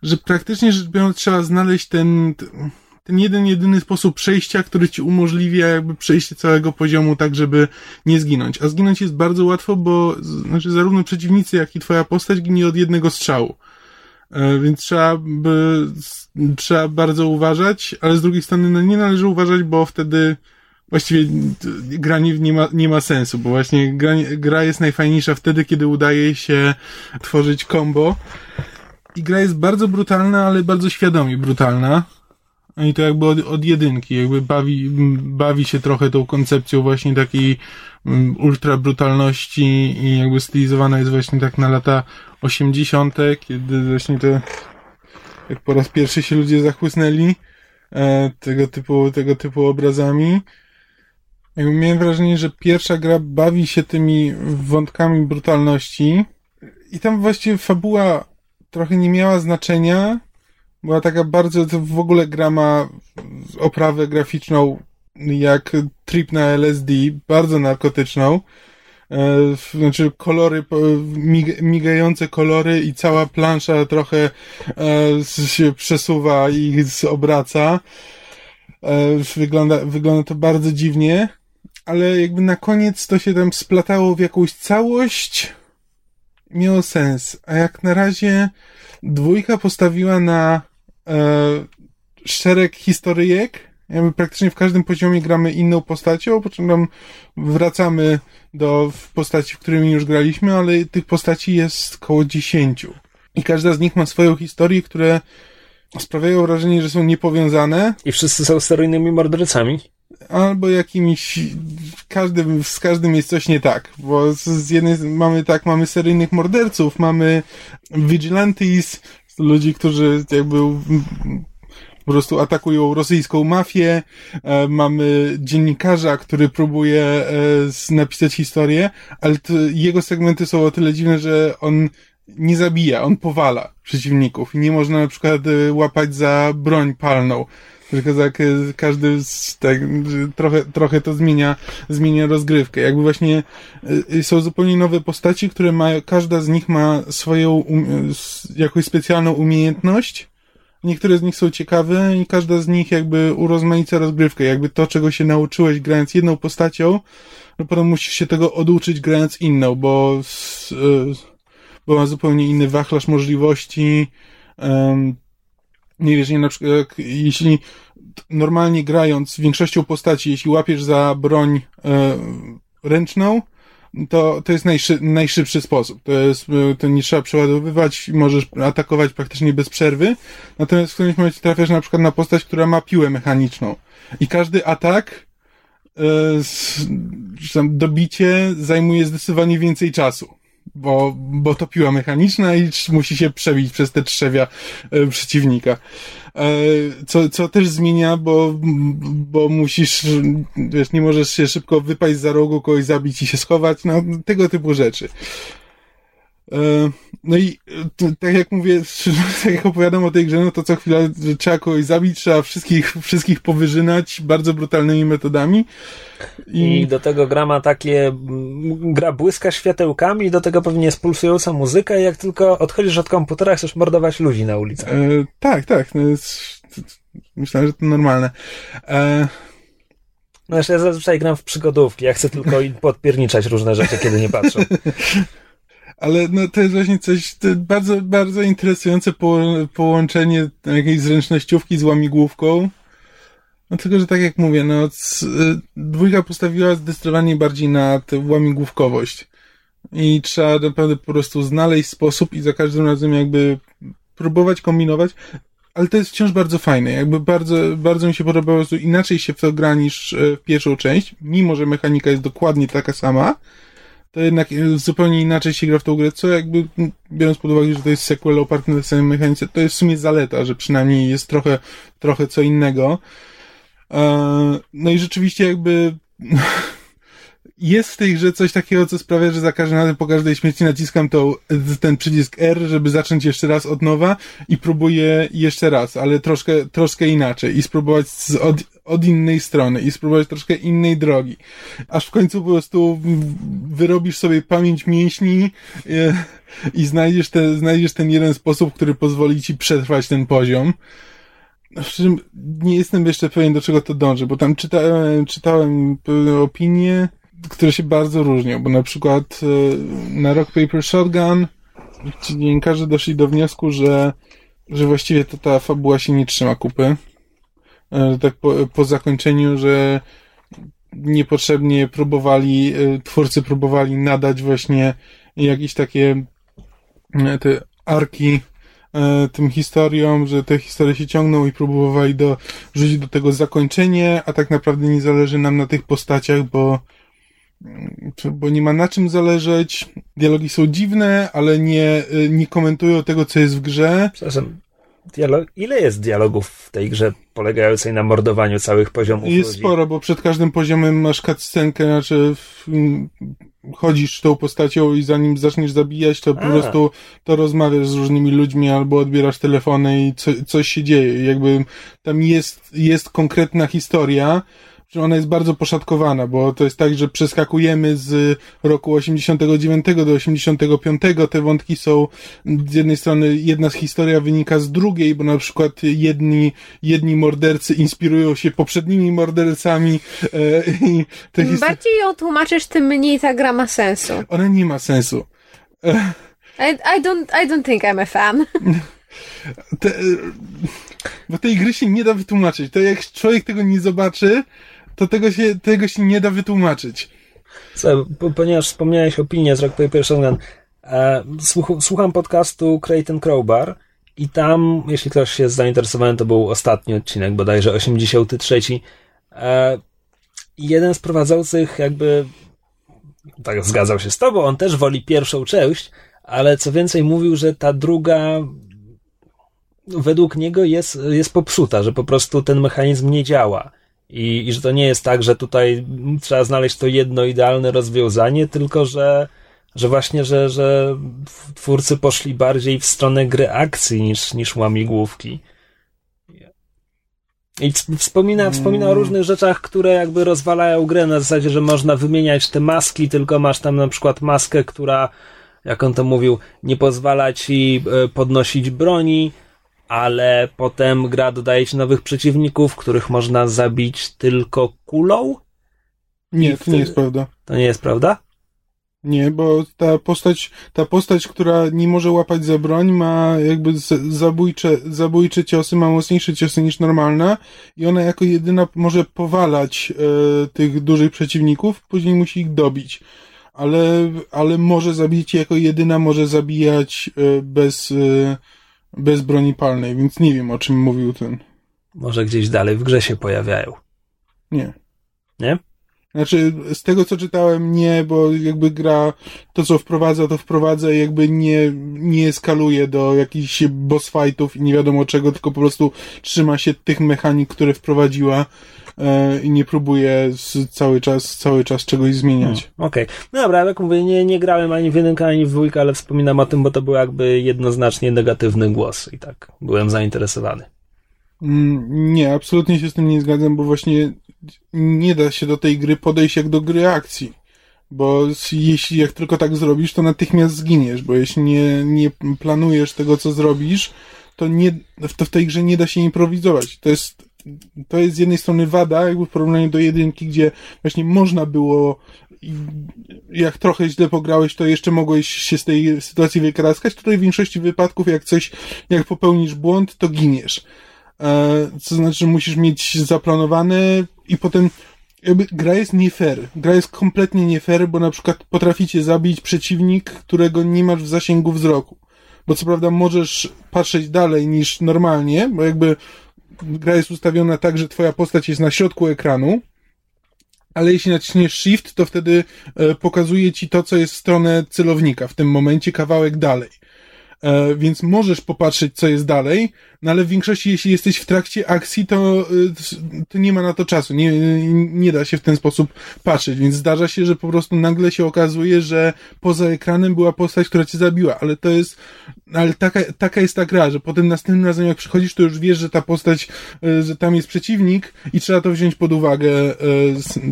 że praktycznie rzecz biorąc trzeba znaleźć ten, ten jeden, jedyny sposób przejścia, który ci umożliwia jakby przejście całego poziomu tak, żeby nie zginąć. A zginąć jest bardzo łatwo, bo znaczy zarówno przeciwnicy, jak i twoja postać ginie od jednego strzału. E, więc trzeba by, trzeba bardzo uważać, ale z drugiej strony no nie należy uważać, bo wtedy właściwie gra nie, nie, ma, nie ma sensu, bo właśnie gra, gra jest najfajniejsza wtedy, kiedy udaje się tworzyć combo. I gra jest bardzo brutalna, ale bardzo świadomie brutalna. I to jakby od, od jedynki, jakby bawi, bawi się trochę tą koncepcją właśnie takiej um, ultra brutalności i jakby stylizowana jest właśnie tak na lata 80., kiedy właśnie to jak po raz pierwszy się ludzie zachłysnęli e, tego typu, tego typu obrazami. Jakby miałem wrażenie, że pierwsza gra bawi się tymi wątkami brutalności i tam właściwie fabuła trochę nie miała znaczenia. Była taka bardzo, to w ogóle gra ma oprawę graficzną jak trip na LSD, bardzo narkotyczną. E, znaczy kolory, migające kolory i cała plansza trochę e, się przesuwa i obraca. E, wygląda, wygląda to bardzo dziwnie, ale jakby na koniec to się tam splatało w jakąś całość, miało sens. A jak na razie dwójka postawiła na e, szereg historyjek, jakby praktycznie w każdym poziomie gramy inną postacią, po czym tam wracamy do postaci, w którymi już graliśmy, ale tych postaci jest około dziesięciu. I każda z nich ma swoją historię, które sprawiają wrażenie, że są niepowiązane. I wszyscy są seryjnymi mordercami? Albo jakimiś, każdym, z każdym jest coś nie tak, bo z jednej mamy tak, mamy seryjnych morderców, mamy vigilantes, ludzi, którzy jakby po prostu atakują rosyjską mafię. E, mamy dziennikarza, który próbuje e, napisać historię, ale jego segmenty są o tyle dziwne, że on nie zabija, on powala przeciwników i nie można na przykład e, łapać za broń palną. Tylko tak każdy tak, trochę, trochę to zmienia, zmienia rozgrywkę. Jakby właśnie są zupełnie nowe postaci, które mają, każda z nich ma swoją um, jakąś specjalną umiejętność Niektóre z nich są ciekawe i każda z nich jakby urozmaica rozgrywkę. Jakby to, czego się nauczyłeś grając jedną postacią, no potem musisz się tego oduczyć grając inną, bo, e, bo ma zupełnie inny wachlarz możliwości. Nie nie na przykład, jeśli normalnie grając większością postaci, jeśli łapiesz za broń e, ręczną, to, to jest najszy, najszybszy sposób. To jest, to nie trzeba przeładowywać, możesz atakować praktycznie bez przerwy. Natomiast w którymś momencie trafiasz na przykład na postać, która ma piłę mechaniczną. I każdy atak, e, dobicie zajmuje zdecydowanie więcej czasu. Bo, bo to piła mechaniczna i musi się przebić przez te trzewia e, przeciwnika. E, co, co też zmienia, bo, bo musisz, wiesz, nie możesz się szybko wypaść za rogu, kogoś zabić i się schować, no, tego typu rzeczy. E, no i tak jak mówię, (laughs) tak jak opowiadam o tej grze, no to co chwila trzeba kogoś zabić, trzeba wszystkich, wszystkich powyżynać bardzo brutalnymi metodami. I... I do tego gra ma takie, gra błyska światełkami, do tego pewnie jest pulsująca muzyka i jak tylko odchodzisz od komputera, chcesz mordować ludzi na ulicy. E, tak, tak. No jest, myślałem, że to normalne. E... No ja zazwyczaj gram w przygodówki, ja chcę tylko podpierniczać różne rzeczy, kiedy nie patrzą. (laughs) ale no, to jest właśnie coś bardzo, bardzo interesujące po, połączenie jakiejś zręcznościówki z łamigłówką. No tylko, że tak jak mówię, no c, dwójka postawiła zdecydowanie bardziej na tę łamigłówkowość. I trzeba naprawdę po prostu znaleźć sposób i za każdym razem jakby próbować kombinować, ale to jest wciąż bardzo fajne. Jakby bardzo, bardzo mi się podobało, że inaczej się w to gra niż e, w pierwszą część, mimo że mechanika jest dokładnie taka sama, to jednak zupełnie inaczej się gra w tą grę, co jakby, biorąc pod uwagę, że to jest sequel oparty na samej mechanice, to jest w sumie zaleta, że przynajmniej jest trochę, trochę co innego. E, no i rzeczywiście jakby (laughs) jest w tej grze coś takiego, co sprawia, że za każdym razem po każdej śmierci naciskam tą, ten przycisk R, żeby zacząć jeszcze raz od nowa i próbuję jeszcze raz, ale troszkę, troszkę inaczej i spróbować z, od, od innej strony i spróbować troszkę innej drogi. Aż w końcu po prostu wyrobisz sobie pamięć mięśni i, e, i znajdziesz, te, znajdziesz ten jeden sposób, który pozwoli ci przetrwać ten poziom. w czym nie jestem jeszcze pewien, do czego to dąży, bo tam czytałem, czytałem opinie, które się bardzo różnią, bo na przykład e, na Rock Paper Shotgun dziennikarze doszli do wniosku, że, że właściwie to ta fabuła się nie trzyma kupy. E, Tak po, po zakończeniu, że niepotrzebnie próbowali, e, twórcy próbowali nadać właśnie jakieś takie e, te arki tym historiom, że te historie się ciągną i próbowali do, do tego zakończenie, a tak naprawdę nie zależy nam na tych postaciach, bo mm, bo nie ma na czym zależeć. Dialogi są dziwne, ale nie, nie komentują tego, co jest w grze. Przepraszam, dialog... ile jest dialogów w tej grze polegającej na mordowaniu całych poziomów Jest ludzi? sporo, bo przed każdym poziomem masz cutscenkę, znaczy w, chodzisz tą postacią i zanim zaczniesz zabijać, to po A. prostu to rozmawiasz z różnymi ludźmi albo odbierasz telefony i co, coś się dzieje. Jakby tam jest, jest konkretna historia, że ona jest bardzo poszatkowana, bo to jest tak, że przeskakujemy z roku 89 do 85. Te wątki są z jednej strony jedna z historia wynika z drugiej, bo na przykład jedni, jedni mordercy inspirują się poprzednimi mordercami e, i te Im bardziej ją tłumaczysz, tym mniej ta gra ma sensu. ona nie ma sensu. I, I, don't, I don't think I'm a fan. Te, bo tej gry się nie da wytłumaczyć. To jak człowiek tego nie zobaczy, to tego się, tego się nie da wytłumaczyć. Po- ponieważ wspomniałeś opinię z Rock Paper Shotgun, e, słuch- słucham podcastu Creighton Crowbar i tam, jeśli ktoś jest zainteresowany, to był ostatni odcinek, bodajże 83. E, jeden z prowadzących jakby tak zgadzał się z tobą, on też woli pierwszą część, ale co więcej mówił, że ta druga według niego jest, jest popsuta, że po prostu ten mechanizm nie działa. I, I że to nie jest tak, że tutaj trzeba znaleźć to jedno idealne rozwiązanie, tylko że, że właśnie, że, że twórcy poszli bardziej w stronę gry akcji niż, niż łamigłówki. I wspomina, wspomina o różnych rzeczach, które jakby rozwalają grę na zasadzie, że można wymieniać te maski, tylko masz tam na przykład maskę, która, jak on to mówił, nie pozwala ci e, podnosić broni, ale potem gra dodaje ci nowych przeciwników, których można zabić tylko kulą? Nie, to nie jest prawda. To nie jest prawda? Nie, bo ta postać, ta postać, która nie może łapać za broń, ma jakby zabójcze, zabójcze ciosy, ma mocniejsze ciosy niż normalna i ona jako jedyna może powalać e, tych dużych przeciwników, później musi ich dobić. Ale, ale może zabić jako jedyna, może zabijać e, bez, e, bez broni palnej, więc nie wiem o czym mówił ten. Może gdzieś dalej w grze się pojawiają. Nie. Nie? Znaczy, z tego co czytałem, nie, bo jakby gra to, co wprowadza, to wprowadza i jakby nie, nie eskaluje do jakichś boss fightów i nie wiadomo czego, tylko po prostu trzyma się tych mechanik, które wprowadziła i nie próbuje z, cały czas, cały czas czegoś zmieniać. Okej. No dobra, jak mówię, nie, nie grałem ani w jedynkę, ani w dwójkę, ale wspominam o tym, bo to był jakby jednoznacznie negatywny głos i tak byłem zainteresowany. Mm, Nie, absolutnie się z tym nie zgadzam, bo właśnie nie da się do tej gry podejść jak do gry akcji. Bo jeśli jak tylko tak zrobisz, to natychmiast zginiesz, bo jeśli nie, nie planujesz tego, co zrobisz, to, nie, to w tej grze nie da się improwizować. To jest, to jest z jednej strony wada, jakby w porównaniu do jedynki, gdzie właśnie można było jak trochę źle pograłeś, to jeszcze mogłeś się z tej sytuacji wykaraskać. Tutaj w większości wypadków, jak coś, jak popełnisz błąd, to giniesz. E, co znaczy, że musisz mieć zaplanowane i potem jakby gra jest nie fair. Gra jest kompletnie nie fair, bo na przykład potraficie zabić przeciwnik, którego nie masz w zasięgu wzroku. Bo co prawda możesz patrzeć dalej niż normalnie, bo jakby gra jest ustawiona tak, że twoja postać jest na środku ekranu, ale jeśli naciśniesz Shift, to wtedy e, pokazuje ci to, co jest w stronę celownika, w tym momencie kawałek dalej. E, więc możesz popatrzeć, co jest dalej, no ale w większości, jeśli jesteś w trakcie akcji, to, y, to nie ma na to czasu. Nie, nie da się w ten sposób patrzeć, więc zdarza się, że po prostu nagle się okazuje, że poza ekranem była postać, która cię zabiła, ale to jest, ale taka, taka jest ta gra, że potem następnym razem jak przychodzisz, to już wiesz, że ta postać, y, że tam jest przeciwnik i trzeba to wziąć pod uwagę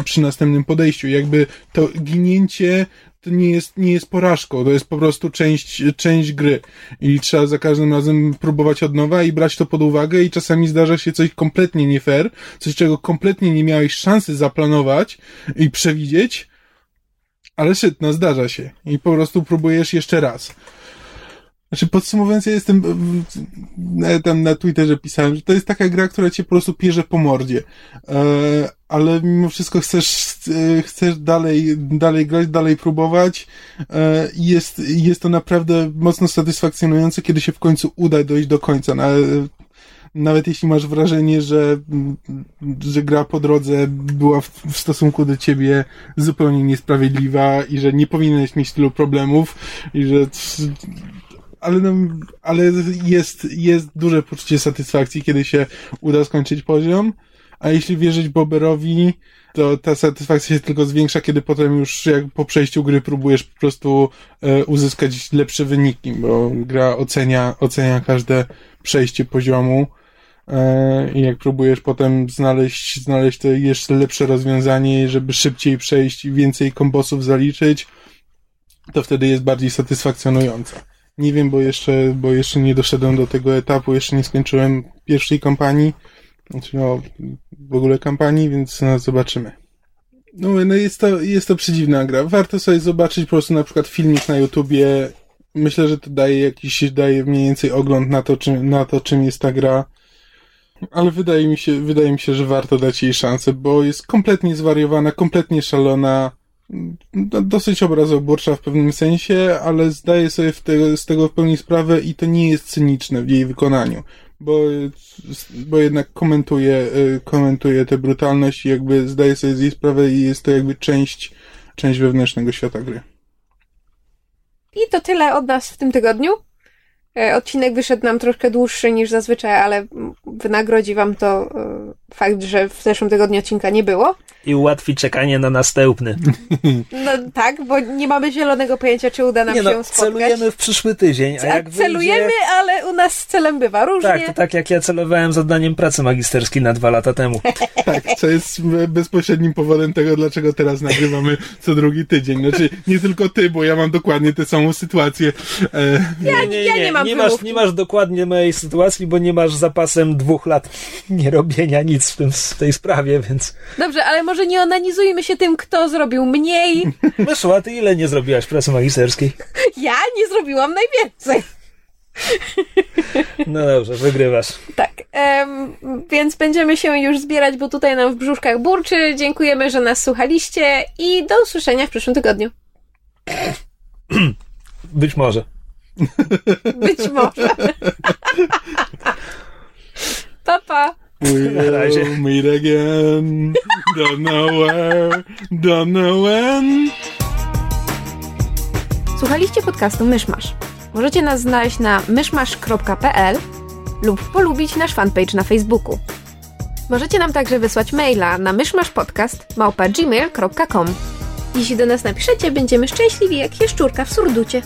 przy następnym podejściu. Jakby to ginięcie to nie jest, nie jest porażką, to jest po prostu część, część gry. I trzeba za każdym razem próbować od nowa i brać to pod uwagę i czasami zdarza się coś kompletnie nie fair, coś czego kompletnie nie miałeś szansy zaplanować i przewidzieć, ale shit, no zdarza się. I po prostu próbujesz jeszcze raz. Znaczy podsumowując, ja jestem, tam na Twitterze pisałem, że to jest taka gra, która cię po prostu pierze po mordzie. E, ale mimo wszystko chcesz, chcesz dalej, dalej grać, dalej próbować. E, i jest, jest to naprawdę mocno satysfakcjonujące, kiedy się w końcu uda dojść do końca. Na, nawet jeśli masz wrażenie, że, że gra po drodze była w, w stosunku do ciebie zupełnie niesprawiedliwa i że nie powinieneś mieć tylu problemów i że ale, no, ale jest, jest duże poczucie satysfakcji, kiedy się uda skończyć poziom, a jeśli wierzyć Boberowi, to ta satysfakcja się tylko zwiększa, kiedy potem już jak po przejściu gry próbujesz po prostu e, uzyskać lepsze wyniki, bo gra ocenia, ocenia każde przejście poziomu e, i jak próbujesz potem znaleźć, znaleźć to jeszcze lepsze rozwiązanie, żeby szybciej przejść i więcej kombosów zaliczyć, to wtedy jest bardziej satysfakcjonujące. Nie wiem, bo jeszcze, bo jeszcze nie doszedłem do tego etapu, jeszcze nie skończyłem pierwszej kampanii, znaczy no, w ogóle kampanii, więc no, zobaczymy. No, no jest to, jest to przedziwna gra. Warto sobie zobaczyć po prostu na przykład filmik na YouTubie. Myślę, że to daje jakiś, daje mniej więcej ogląd na to, czym, na to, czym jest ta gra. Ale wydaje mi się, wydaje mi się, że warto dać jej szansę, bo jest kompletnie zwariowana, kompletnie szalona, dosyć obrazoburcza w pewnym sensie, ale zdaję sobie tego, z tego w pełni sprawę i to nie jest cyniczne w jej wykonaniu, bo, bo jednak komentuje, y, komentuje tę brutalność i jakby zdaje sobie z jej sprawę i jest to jakby część, część wewnętrznego świata gry. I to tyle od nas w tym tygodniu. E, odcinek wyszedł nam troszkę dłuższy niż zazwyczaj, ale wynagrodzi wam to e, fakt, że w zeszłym tygodniu odcinka nie było. I ułatwi czekanie na następny. (laughs) No tak, bo nie mamy zielonego pojęcia, czy uda nam nie się no, spotkać. celujemy w przyszły tydzień, a jak Celujemy, wyjdzie... ale u nas z celem bywa różnie. Tak, to tak jak ja celowałem z oddaniem pracy magisterskiej na dwa lata temu. (laughs) Tak, co jest bezpośrednim powodem tego, dlaczego teraz nagrywamy co drugi tydzień. Znaczy, nie tylko ty, bo ja mam dokładnie tę samą sytuację. E, ja, nie, ja nie mam nie masz, nie masz dokładnie mojej sytuacji, bo nie masz zapasem dwóch lat (laughs) nie robienia nic w, tym, w tej sprawie, więc... Dobrze, ale może nie onanizujmy się tym, kto zrobił mniej. (laughs) Wyszło, a ty ile nie zrobiłaś pracy magisterskiej? (laughs) Ja nie zrobiłam najwięcej. No dobrze, wygrywasz. Tak, em, więc będziemy się już zbierać, bo tutaj nam w brzuszkach burczy. Dziękujemy, że nas słuchaliście i do usłyszenia w przyszłym tygodniu. (clears throat) Być może. Być może. (laughs) pa, pa. Na razie. We'll meet again. Don't know where, don't know when. Słuchaliście podcastu Myszmasz. Możecie nas znaleźć na myszmasz.pl lub polubić nasz fanpage na Facebooku. Możecie nam także wysłać maila na myszmaszpodcast.gmail.com Jeśli do nas napiszecie, będziemy szczęśliwi jak jaszczurka w surducie.